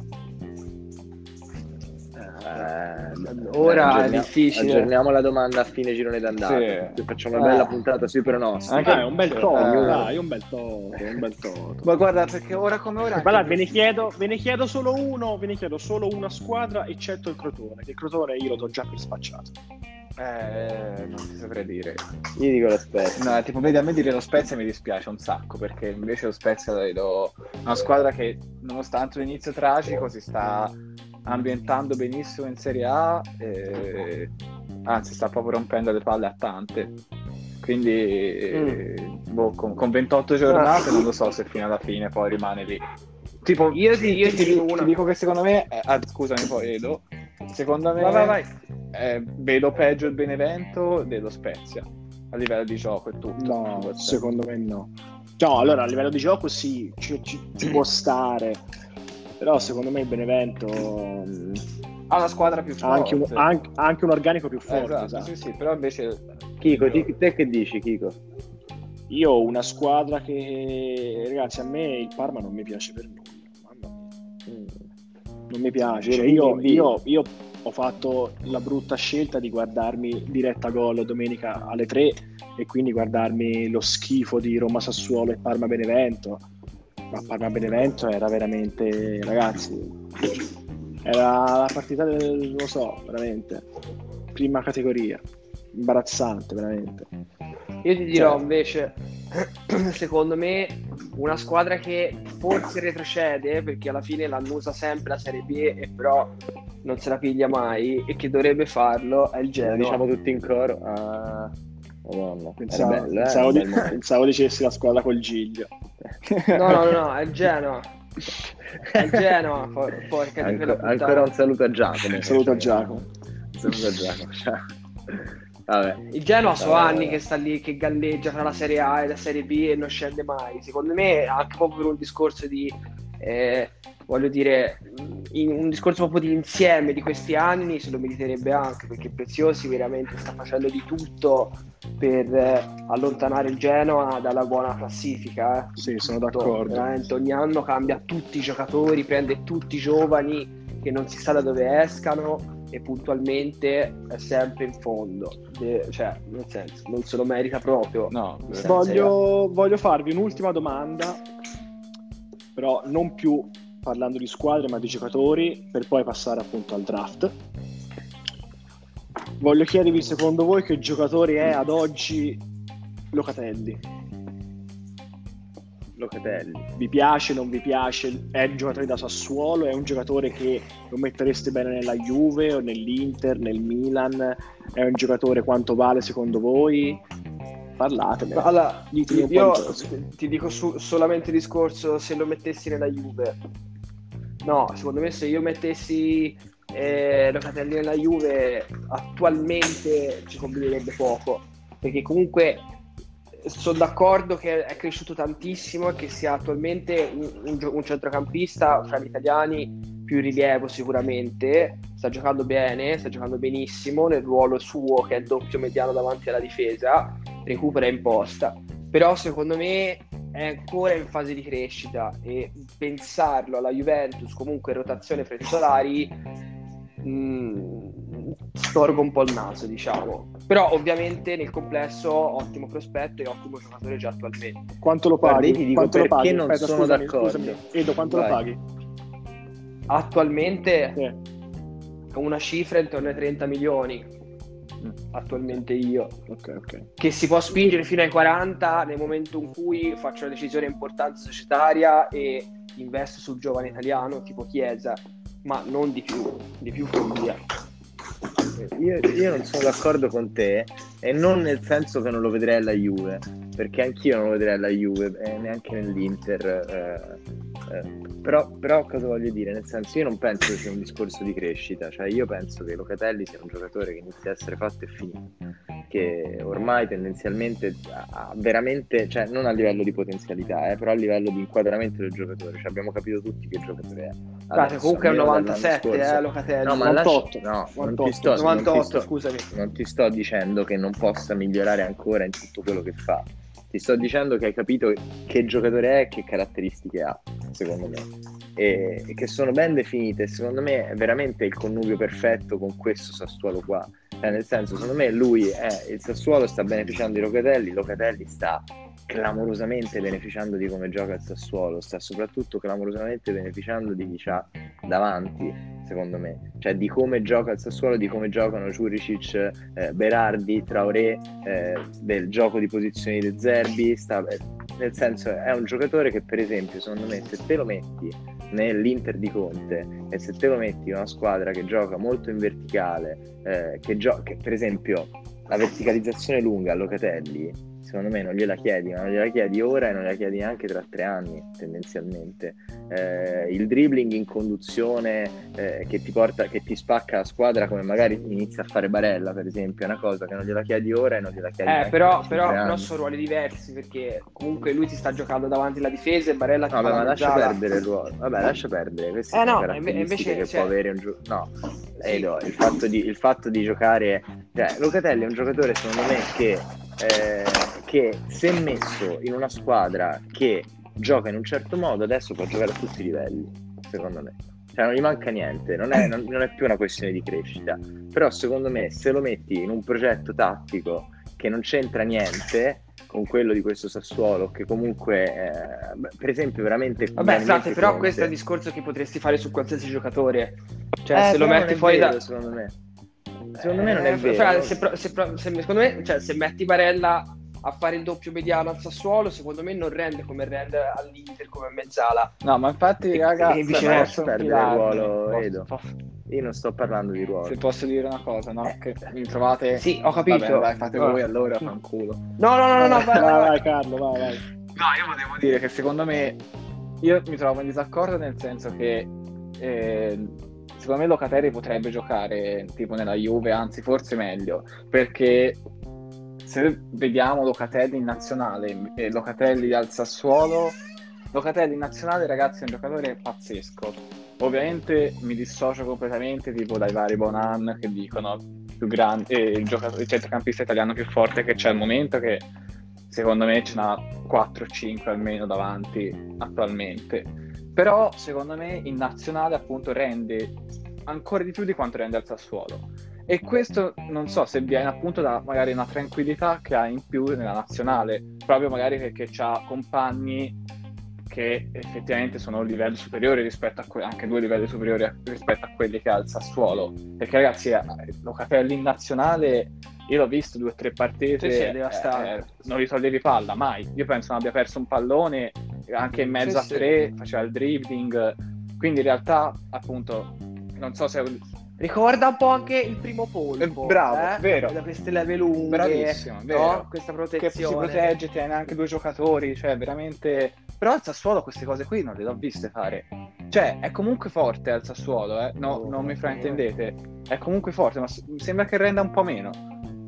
Eh, Ora è difficile. Aggiorniamo la domanda a fine girone d'andata. Sì. Facciamo una bella Eh. puntata sui pronostici. Anche- Ah, è un bel toto, eh, dai, un bel toto, un bel toto. Ma guarda, perché ora come ora... Guarda, ve ne, chiedo, ve ne chiedo solo uno, ve ne chiedo solo una squadra, eccetto il Crotone, che il Crotone io lo do già per spacciato. Eh, non ti saprei dire. Io dico l'aspetto. No, tipo, vedi, a me dire lo Spezia mi dispiace un sacco, perché invece lo Spezia vedo una squadra che, nonostante l'inizio tragico, si sta ambientando benissimo in Serie A, e- anzi sta proprio rompendo le palle a tante. Quindi, eh, boh, con, con 28 giornate non lo so se fino alla fine poi rimane lì. Tipo, Io ti- io ti dico una. dico che secondo me, eh, ah, scusami poi Edo, secondo me Vai, vai, vai. eh, vedo peggio il Benevento dello Spezia a livello di gioco e tutto. No, secondo me no. No, allora a livello di gioco sì, ci, ci- ci può stare, però secondo me il Benevento mh, ha una squadra più ha forte. anche un, ha anche- ha anche un organico più Eh, forte. esatto, esatto. sì, sì, però invece Chico, ti- te che dici, Chico? Io ho una squadra che, ragazzi, a me il Parma non mi piace per nulla. Mamma mia. Mm. non mi piace. Cioè, io, io- io ho fatto la brutta scelta di guardarmi diretta gol domenica alle 3 e quindi guardarmi lo schifo di Roma Sassuolo e Parma Benevento. Ma Parma Benevento era veramente, ragazzi, era la partita del, non lo so, veramente, prima categoria, imbarazzante, veramente. Io ti dirò Cioè- invece, secondo me, una squadra che forse retrocede, perché alla fine l'hanno usa sempre la Serie B e però non se la piglia mai, e che dovrebbe farlo è il Genoa. diciamo tutti in coro. Ah, madonna. Pensavo, bello, eh, pensavo di- pensavo dicessi la squadra col Giglio. No, no, no, no, è il Genoa. È il Genoa, por- porca Anco- ancora un saluto a Giacomo. Saluto a Giacomo. Un saluto a Giacomo. ciao. Vabbè. Il Genoa so anni che sta lì, che galleggia tra la Serie A e la Serie B e non scende mai. Secondo me, anche proprio per un discorso di, eh, voglio dire, un discorso proprio di insieme di questi anni, se lo meriterebbe anche perché Preziosi veramente sta facendo di tutto per eh, allontanare il Genoa dalla buona classifica. eh. Sì, sono Tutto, d'accordo. veramente, ogni anno cambia tutti i giocatori, prende tutti i giovani che non si sa da dove escano e puntualmente è sempre in fondo. De- cioè, nel senso, non se lo merita proprio. No. Voglio, voglio farvi un'ultima domanda, però non più parlando di squadre ma di giocatori, per poi passare appunto al draft. Voglio chiedervi secondo voi che giocatore è ad oggi Locatelli? Locatelli. Vi piace, non vi piace? È un giocatore da Sassuolo? È un giocatore che lo mettereste bene nella Juve o nell'Inter, nel Milan? È un giocatore quanto vale secondo voi? Parlatene. Allora, io ti dico su- solamente il discorso se lo mettessi nella Juve. No, secondo me se io mettessi eh, Locatelli nella Juve attualmente ci combinerebbe poco, perché comunque sono d'accordo che è cresciuto tantissimo e che sia attualmente un, un un centrocampista fra gli italiani più rilievo sicuramente, sta giocando bene, sta giocando benissimo nel ruolo suo che è il doppio mediano davanti alla difesa, recupera in posta, però secondo me è ancora in fase di crescita e pensarlo alla Juventus comunque in rotazione fra i titolari mh, storgo un po' il naso diciamo però ovviamente nel complesso ottimo prospetto e ottimo giocatore già attualmente Quanto lo paghi? dico quanto lo perché paghi? non Aspetta, sono scusami, d'accordo. scusami. Edo, quanto Vai. lo paghi? attualmente Sì. una cifra intorno ai 30 milioni attualmente io Ok, ok. che si può spingere fino ai 40 nel momento in cui faccio una decisione importante societaria e investo sul giovane italiano tipo Chiesa ma non di più, di più follia. Io, io non sono d'accordo con te e non nel senso che non lo vedrei alla Juve, perché anch'io non lo vedrei alla Juve e neanche nell'Inter. eh, eh, però, però cosa voglio dire? Nel senso, io non penso che sia un discorso di crescita, cioè io penso che Locatelli sia un giocatore che inizia a essere fatto e finito, che ormai tendenzialmente ha veramente, cioè non a livello di potenzialità, eh, però a livello di inquadramento del giocatore, cioè, abbiamo capito tutti che giocatore è. Adesso, comunque è un almeno dall'anno 97, scorso- eh, Locatelli. No, ma 98, lascia- no, non 98, ti sto, non ti 98, sto- scusami. non ti sto dicendo che non possa migliorare ancora in tutto quello che fa. Ti sto dicendo che hai capito che giocatore è e che caratteristiche ha, secondo me. E, e che sono ben definite. Secondo me è veramente il connubio perfetto con questo Sassuolo qua. Cioè, nel senso, secondo me lui è il Sassuolo sta beneficiando di Locatelli, Locatelli sta clamorosamente beneficiando di come gioca il Sassuolo, sta soprattutto clamorosamente beneficiando di chi c'ha davanti, secondo me, cioè di come gioca il Sassuolo, di come giocano Juricic, eh, Berardi, Traoré, eh, del gioco di posizioni di Zerbi, sta- eh, nel senso è un giocatore che per esempio secondo me se te lo metti nell'Inter di Conte e se te lo metti in una squadra che gioca molto in verticale, eh, che, gio- che per esempio la verticalizzazione lunga a Locatelli secondo me non gliela chiedi, ma non gliela chiedi ora e non gliela chiedi neanche tra tre anni, tendenzialmente. Eh, il dribbling in conduzione eh, che ti porta, che ti spacca la squadra, come magari inizia a fare Barella, per esempio, è una cosa che non gliela chiedi ora e non gliela chiedi Eh, neanche però, tra però, però sono ruoli diversi perché comunque lui ti sta giocando davanti alla difesa e Barella ti No, vabbè, ma lascia perdere il ruolo. Vabbè, lascia perdere. Queste Eh, sono no, invece, che cioè- può avere un giocatore. No, Sì. Edo, il, fatto di, il fatto di giocare. Cioè, Locatelli è un giocatore, secondo me, che, eh, che se messo in una squadra che gioca in un certo modo, adesso può giocare a tutti i livelli, secondo me. Cioè, non gli manca niente, non è, non- non è più una questione di crescita. Però, secondo me, se lo metti in un progetto tattico che non c'entra niente con quello di questo Sassuolo, che comunque, eh, per esempio, veramente. Vabbè, scusate, però Conte- questo è un discorso che potresti fare su qualsiasi giocatore. Cioè, Eh, se lo metti fuori vero, da... Secondo me. Secondo me non è Eh, vero. fra- se, se se- secondo me, cioè, se metti Barella a fare il doppio mediano al Sassuolo, secondo me non rende come rende all'Inter, come mezzala. No, ma infatti, E- ragazzi, e viceversa, posso perdere infilarmi? il ruolo, Posso- Edo. posso- Io non sto parlando di ruolo. se posso dire una cosa, no? Eh. Che mi trovate... Sì, ho capito. Vabbè, dai, fate voi allora, fanculo. No, no, no, no, no, vai, vai, vai, vai. vai, Carlo, vai, vai. No, io volevo dire che secondo me io mi trovo in disaccordo nel senso che eh, secondo me Locatelli potrebbe giocare tipo nella Juve, anzi forse meglio, perché se vediamo Locatelli in nazionale e Locatelli al Sassuolo, Locatelli in nazionale ragazzi è un giocatore pazzesco. Ovviamente mi dissocio completamente tipo dai vari Bonan che dicono più grande, eh, il, giocatore, il centrocampista italiano più forte che c'è al momento che secondo me ce n'ha 4-5 almeno davanti attualmente. Però secondo me in nazionale appunto rende ancora di più di quanto rende al Sassuolo. E questo non so se viene appunto da magari una tranquillità che ha in più nella nazionale, proprio magari perché ha compagni che effettivamente sono a un livello superiore rispetto a que- anche due livelli superiori a- rispetto a quelli che ha il Sassuolo. Perché ragazzi, eh, Locatelli in nazionale, io l'ho visto due o tre partite, Sì, sì, devastante. eh, non ritoglievi palla mai. Io penso non abbia perso un pallone, anche in mezzo Sì, a sì. tre faceva il dribbling. Quindi in realtà, appunto, non so se Ricorda un po' anche il primo polpo. Eh, bravo, eh? vero. Da queste leve lunghe. Bravissimo, no? vero. Questa che si protezione. protegge, tiene anche due giocatori, cioè veramente... Però al Sassuolo queste cose qui non le ho viste fare. Cioè, è comunque forte al Sassuolo, eh? No, non mi fraintendete. È comunque forte, ma sembra che renda un po' meno.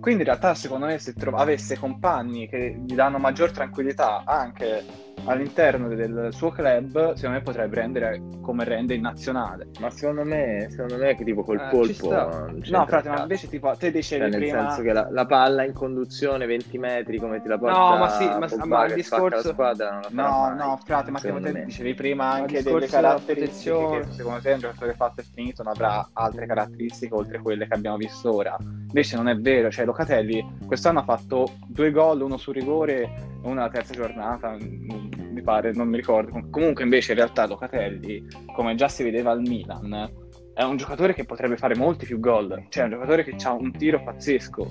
Quindi in realtà, secondo me, se tro- avesse compagni che gli danno maggior tranquillità anche all'interno del suo club, secondo me potrebbe rendere come rende in nazionale. Ma secondo me, secondo me che tipo col Eh, c'entra No, frate, ma invece tipo te dicevi Cioè, nel prima... senso che la, la palla in conduzione 20 metri come ti la porta No, ma sì, ma- Pogba ma il discorso- la squadra non la farà No, mai, no, frate, ma secondo te me. dicevi prima anche delle caratteristiche che secondo te un giocatore fatto e finito non avrà altre caratteristiche oltre quelle che abbiamo visto ora. Invece non è vero, cioè Locatelli quest'anno ha fatto due gol, uno su rigore e uno alla terza giornata, mm, mi pare, non mi ricordo. Comunque invece in realtà Locatelli, come già si vedeva al Milan, è un giocatore che potrebbe fare molti più gol, cioè è un giocatore che ha un tiro pazzesco.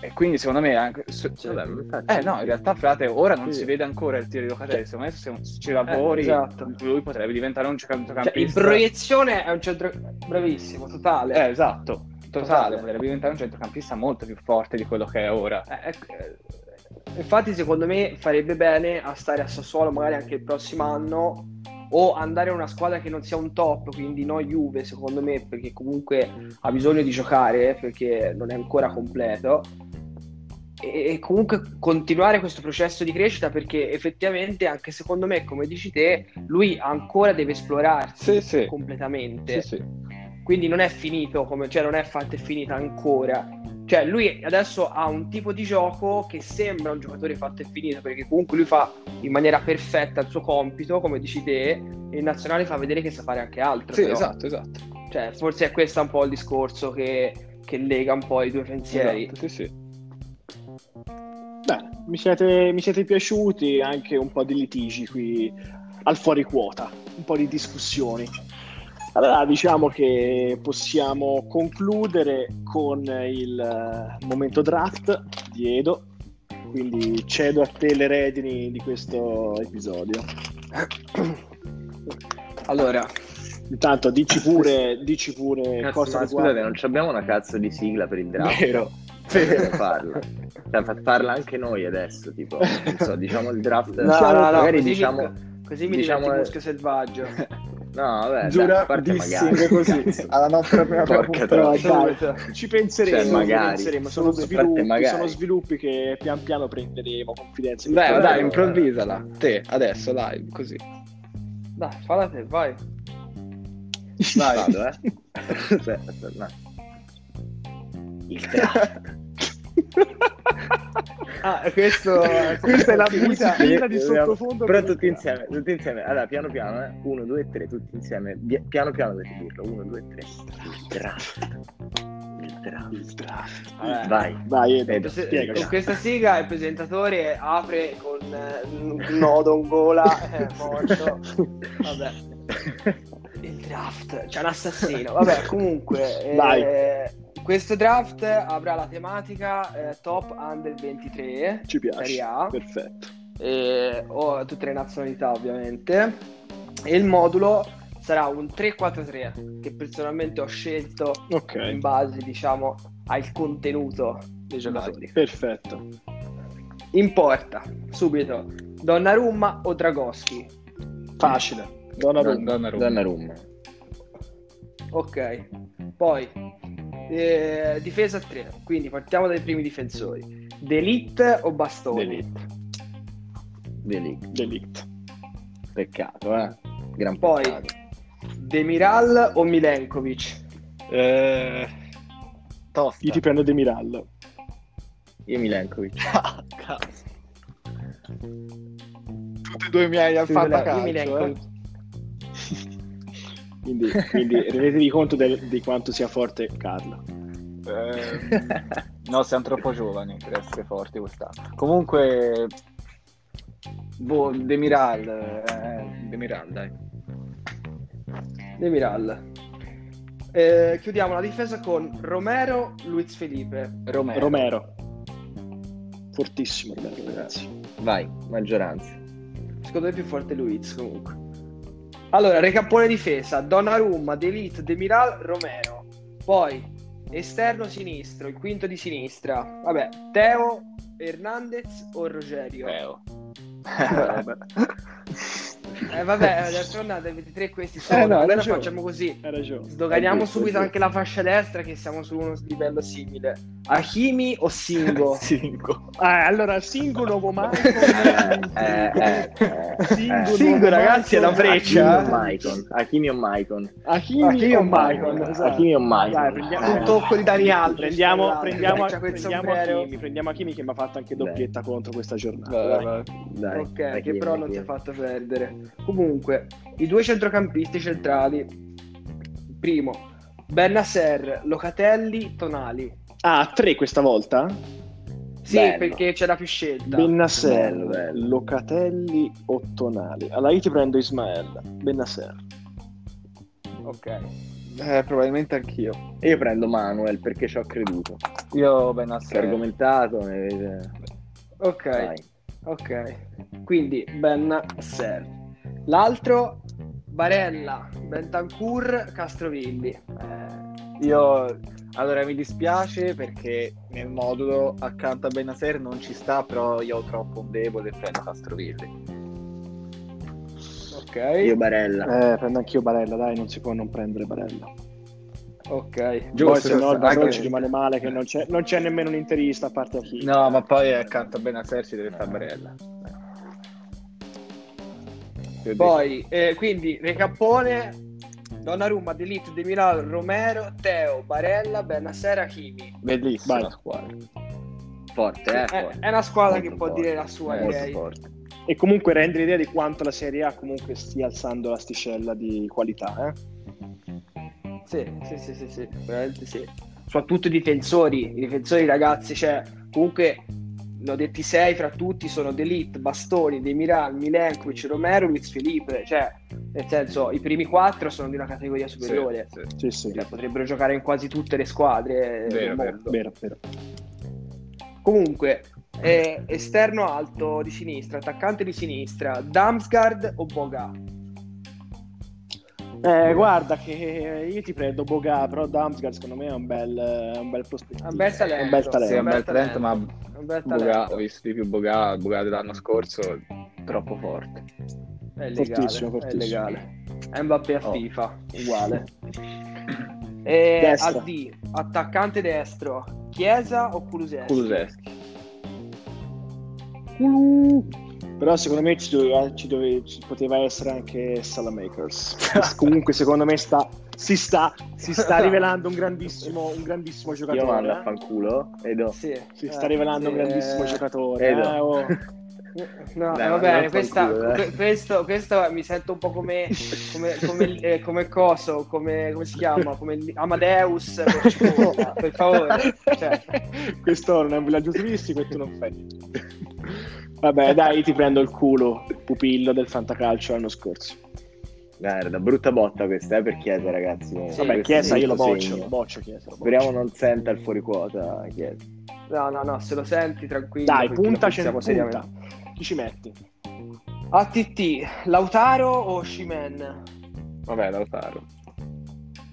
E quindi secondo me anche... Cioè, Eh no, in realtà frate, ora non Sì. si vede ancora il tiro di Locatelli, secondo me se ci lavori esatto. lui potrebbe diventare un Cioè, in centrocampista. proiezione è un centro... Bravissimo, totale. Eh, esatto, totale, potrebbe diventare un centrocampista molto più forte di quello che è ora. Eh, ecco, eh, infatti, secondo me farebbe bene a stare a Sassuolo magari anche il prossimo anno o andare a una squadra che non sia un top, quindi no Juve, secondo me, perché comunque ha bisogno di giocare perché non è ancora completo. E e comunque continuare questo processo di crescita perché effettivamente anche secondo me, come dici te, lui ancora deve esplorarsi Sì, sì. completamente. Sì, sì. Quindi non è finito, come, cioè non è fatta e finita ancora. Cioè lui adesso ha un tipo di gioco che sembra un giocatore fatto e finito, perché comunque lui fa in maniera perfetta il suo compito, come dici te, e il nazionale fa vedere che sa fare anche altro. Sì, però. esatto, esatto. Cioè, forse è questo un po' il discorso che, che lega un po' i due pensieri. Esatto, sì, sì. Bene, mi siete, mi siete piaciuti anche un po' di litigi qui al fuori quota, un po' di discussioni. Allora diciamo che possiamo concludere con il eh, momento draft di Edo, quindi cedo a te le redini di questo episodio. Allora, Intanto dici pure, dici pure Cazzo, cosa ma scusate, non abbiamo una cazzo di sigla per il draft. Vero. Farla. Cioè, farla anche noi adesso, tipo, non so, diciamo il draft. no, no, no, magari così diciamo... mi, così mi diciamo- diventi muschio selvaggio. No, vabbè, dai, Giura a parte dissing magari. così. Cazzo. Alla nostra prima Porca Però, troia. dai, ci penseremo, Cioè, ci magari. penseremo. Sono, sviluppi, magari. sono sviluppi che pian piano prenderemo confidenza. Dai, Però- dai, improvvisala. Te, adesso, live, così. Dai, falla te, vai. Vai. Vado, eh. aspetta, aspetta, no. Il draft. Ah, questo, Questa è la musichina di sottofondo. Però per- tutti insieme, tutti insieme. Allora, piano piano, eh. Uno, due, tre, tutti insieme. Via- Piano piano dovete dirlo. Uno, due, tre. Il draft. Il draft. Il draft. Vabbè. Vai. Vai, Edo, Se- spiegaci. con questa sigla il presentatore apre con eh, un nodo in gola, è morto. Vabbè. Il draft, c'è un assassino. Vabbè, comunque, eh, Vai. Questo draft avrà la tematica eh, top under 23, Ci piace. Serie A, Perfetto. e, o tutte le nazionalità ovviamente. E il modulo sarà un 3-4-3 che personalmente ho scelto in Ok. base, diciamo, al contenuto dei giocatori. Perfetto. In porta, subito, Donnarumma o Dragoschi? Facile. Donnarumma. Donnarumma. Donnarumma. Ok. Poi, eh, difesa 3, quindi partiamo dai primi difensori. D'Elite o Bastoni? D'Elite. Delict. Delict. Peccato, eh. Gran Poi, peccato. Demiral o Milenkovic? Eh, tosta. Io ti prendo Demiral. Io Milenkovic. Ah, cazzo. Tutti e due i miei al Io fantacalcio, Milenkovic. eh. Quindi, quindi rendetevi conto del- di quanto sia forte Carlo. Eh, no, siamo troppo giovani per essere forti quest'anno. Comunque, boh, Demiral, eh, Demiral, dai. Demiral. Eh, chiudiamo la difesa con Romero, Luiz Felipe. Romero. Romero. Fortissimo Romero, ragazzi. Vai, maggioranza. Secondo me è più forte Luiz comunque. Allora, recappone difesa, Donnarumma, D'Elite, Demiral, Romero. Poi, esterno sinistro, il quinto di sinistra. Vabbè, Teo, Hernandez o Rogerio? Teo. Vabbè. Eh vabbè, d'altronde 23 questi sono. Eh, no, allora ragione. facciamo così. Hai ragione. Sdoganiamo subito anche la fascia destra che siamo su uno livello simile. Hakimi o Singo? Cinco. Ah, allora, singolo nuovo Eh, Michael. eh, eh, eh, Singolo eh. Singo, ragazzi, è la Michael. breccia. Hakimi o Maicon? Hakimi o Maicon? O Michael. Maicon, esatto. Hakimi o Maicon? Dai, prendiamo Un tocco di Dani Alves. Prendiamo, prendiamo, prendiamo. Hakimi, prendiamo Hakimi che mi ha fatto anche doppietta contro questa giornata. Ok, che però non ti ha fatto perdere. Comunque, i due centrocampisti centrali. Primo, Bernasser, Locatelli, Tonali. Ah, tre questa volta? Sì, Bello. perché c'era più scelta. Bennasser, Bello. Locatelli, Ottonali. Allora io ti prendo Ismael, Bennasser. Ok. Eh, probabilmente anch'io. E io prendo Manuel perché ci ho creduto. Io Che ho Benasser. argomentato. avete- Ok, Vai. ok. Quindi Ben Ser. L'altro Barella, Bentancur, Castrovilli. Eh, io allora mi dispiace perché nel modulo accanto a Benasser non ci sta, però io ho troppo un debole e prendo Castrovilli. Ok, Io Barella. Eh, prendo anch'io Barella, dai, non si può non prendere Barella. ok. Poi Giusto, se no Barolo anche- ci rimane male che non c'è, non c'è nemmeno un interista a parte a chi. No, ma poi accanto a Benasser ci deve stare Barella. Poi, eh, quindi, Recappone, Donnarumma, Delite, De Milano, Romero, Teo, Barella, Benasser, Hakimi. Bellissima Vai. la squadra. Forte, eh? È, forte. è una squadra Molto che può forte. dire la sua, Molto direi. forte. E comunque rende l'idea di quanto la Serie A comunque stia alzando l'asticella di qualità. Eh? Sì, sì, sì, sì, sì, veramente sì. Soprattutto i difensori, i difensori ragazzi, cioè, comunque, ne ho detti sei fra tutti, sono Delite, Bastoni, Demiral, Milenkovic, Romero, Luiz Felipe, cioè, nel senso, i primi quattro sono di una categoria superiore. Sì, sì. Sì, sì, Cioè, potrebbero giocare in quasi tutte le squadre Vero, del vero. vero, vero. Comunque, eh, esterno alto di sinistra, attaccante di sinistra, Damsgaard o Boga? Eh, guarda che io ti prendo Boga, però Damsgaard secondo me è un bel, è un bel prospettivo. Un bel talento. È un bel Sì, talento. è un bel talento, ma Un bel Boga, talento. ho visto di più Boga, Boga dell'anno scorso, troppo forte. È legale, Fortissimo, è fortissimo. legale. Mbappé a Oh. FIFA, uguale. E Destra. D, attaccante destro, Chiesa o Kulusevski? Kulusevski. Però secondo me ci, doveva- ci dove- ci poteva essere anche Salamakers. Comunque secondo me sta, si, sta, si sta rivelando un grandissimo, un grandissimo Io giocatore. mando a eh. fanculo. Edo. Sì. Si sta eh, rivelando un sì, grandissimo eh, giocatore. Edo. eh, oh. No, Dai, va bene, questa, fanculo, eh. que- questo, questo mi sento un po' come, come, come, eh, come coso, come, come si chiama? Come Amadeus, per, favore, per favore. Cioè, Questo non è un villaggio turistico e tu non fai niente. Vabbè, dai, ti prendo il culo, pupillo del fantacalcio l'anno scorso. Guarda, brutta botta questa, eh, per Chiesa, ragazzi. Sì, Vabbè, Questo Chiesa io lo boccio, lo boccio Chiesa. lo boccio. Speriamo non senta il fuori quota, Chiesa. no, no, no, se lo senti tranquillo. Dai, punta, ce ne pensiamo punta. seriamente. Chi ci metti? ATT, Lautaro o Shimen? Vabbè, Lautaro.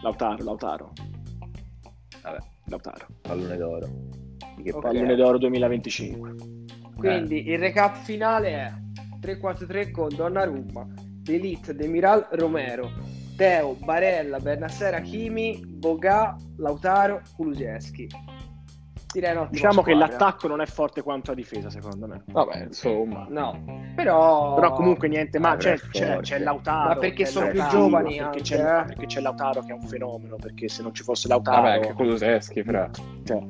Lautaro, Lautaro. Vabbè, Lautaro. pallone d'oro. Pallone d'oro 2025. Quindi il recap finale è 3-4-3 con Donnarumma, Delite, Demiral, Romero, Teo, Barella, Bernasser, Hakimi, Boga, Lautaro, Kulusevski. Direi Diciamo che squadra. l'attacco non è forte quanto la difesa, secondo me. Vabbè, insomma. No, però... Però comunque niente, ma Ah, c'è, c'è, c'è Lautaro. Ma perché sono più giovani perché anche, c'è, eh? perché c'è Lautaro che è un fenomeno, perché se non ci fosse Lautaro... Vabbè, anche Kulusevski, fra. Cioè,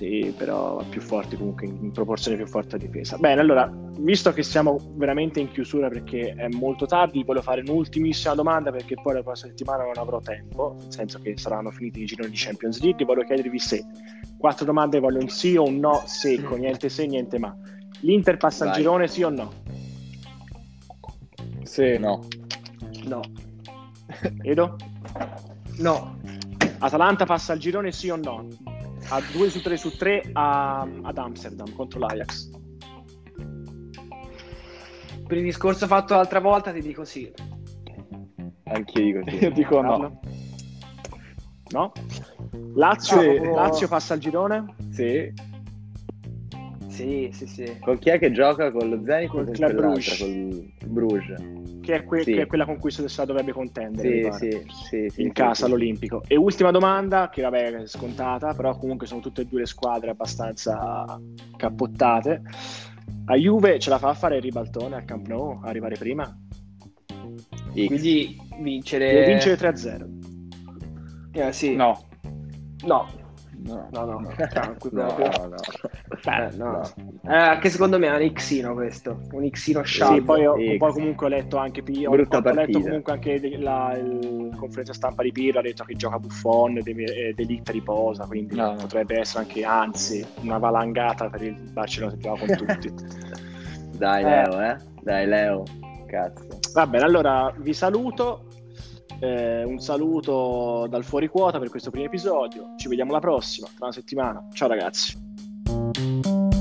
sì, però più forti comunque, in proporzione più forte a difesa. Bene, allora, visto che siamo veramente in chiusura perché è molto tardi, voglio fare un'ultimissima domanda perché poi la prossima settimana non avrò tempo, nel senso che saranno finiti i gironi di Champions League. Voglio chiedervi se quattro domande voglio un sì o un no secco, niente se, niente ma. L'Inter passa il Vai. girone, sì o no? Sì, no. No, Edo? no, Atalanta passa il girone, sì o no? A 2 su 3 su 3 ad Amsterdam contro l'Ajax. per il discorso fatto l'altra volta ti dico sì. Anche io dico sì. Io dico no. No? Lazio, proprio- Lazio passa il girone? Sì. Sì, sì, sì. Con chi è che gioca? Con lo Zenit con Club? Bruges. Col Bruges. Che è, que- Sì. che è quella con cui Sodessa dovrebbe contendere. Sì, sì, sì, in sì, casa sì. all'Olimpico. E ultima domanda, che vabbè è scontata, però comunque sono tutte e due le squadre abbastanza cappottate. A Juve ce la fa a fare il ribaltone al Camp Nou, arrivare prima? X. Quindi vincere... Deve vincere 3-0. Eh, sì. No. No, No, no, no. no. Tranquillo, No, proprio. no. Beh, no. Eh, anche secondo me è un Xino questo, un Xino Sì, scialbo. poi, ho, poi comunque ho letto anche Pirlo, ho, Brutta ho letto comunque anche la il- conferenza stampa di Pirlo, ha detto che gioca Buffon, eh, De Ligt riposa, quindi No. potrebbe essere anche, anzi, una valangata per il Barcellona se gioca con tutti. Dai, Eh. Leo, eh. Dai, Leo. Cazzo. Va bene, allora vi saluto. Eh, un saluto dal fuori quota per questo primo episodio. Ci vediamo la prossima, tra una settimana. Ciao ragazzi.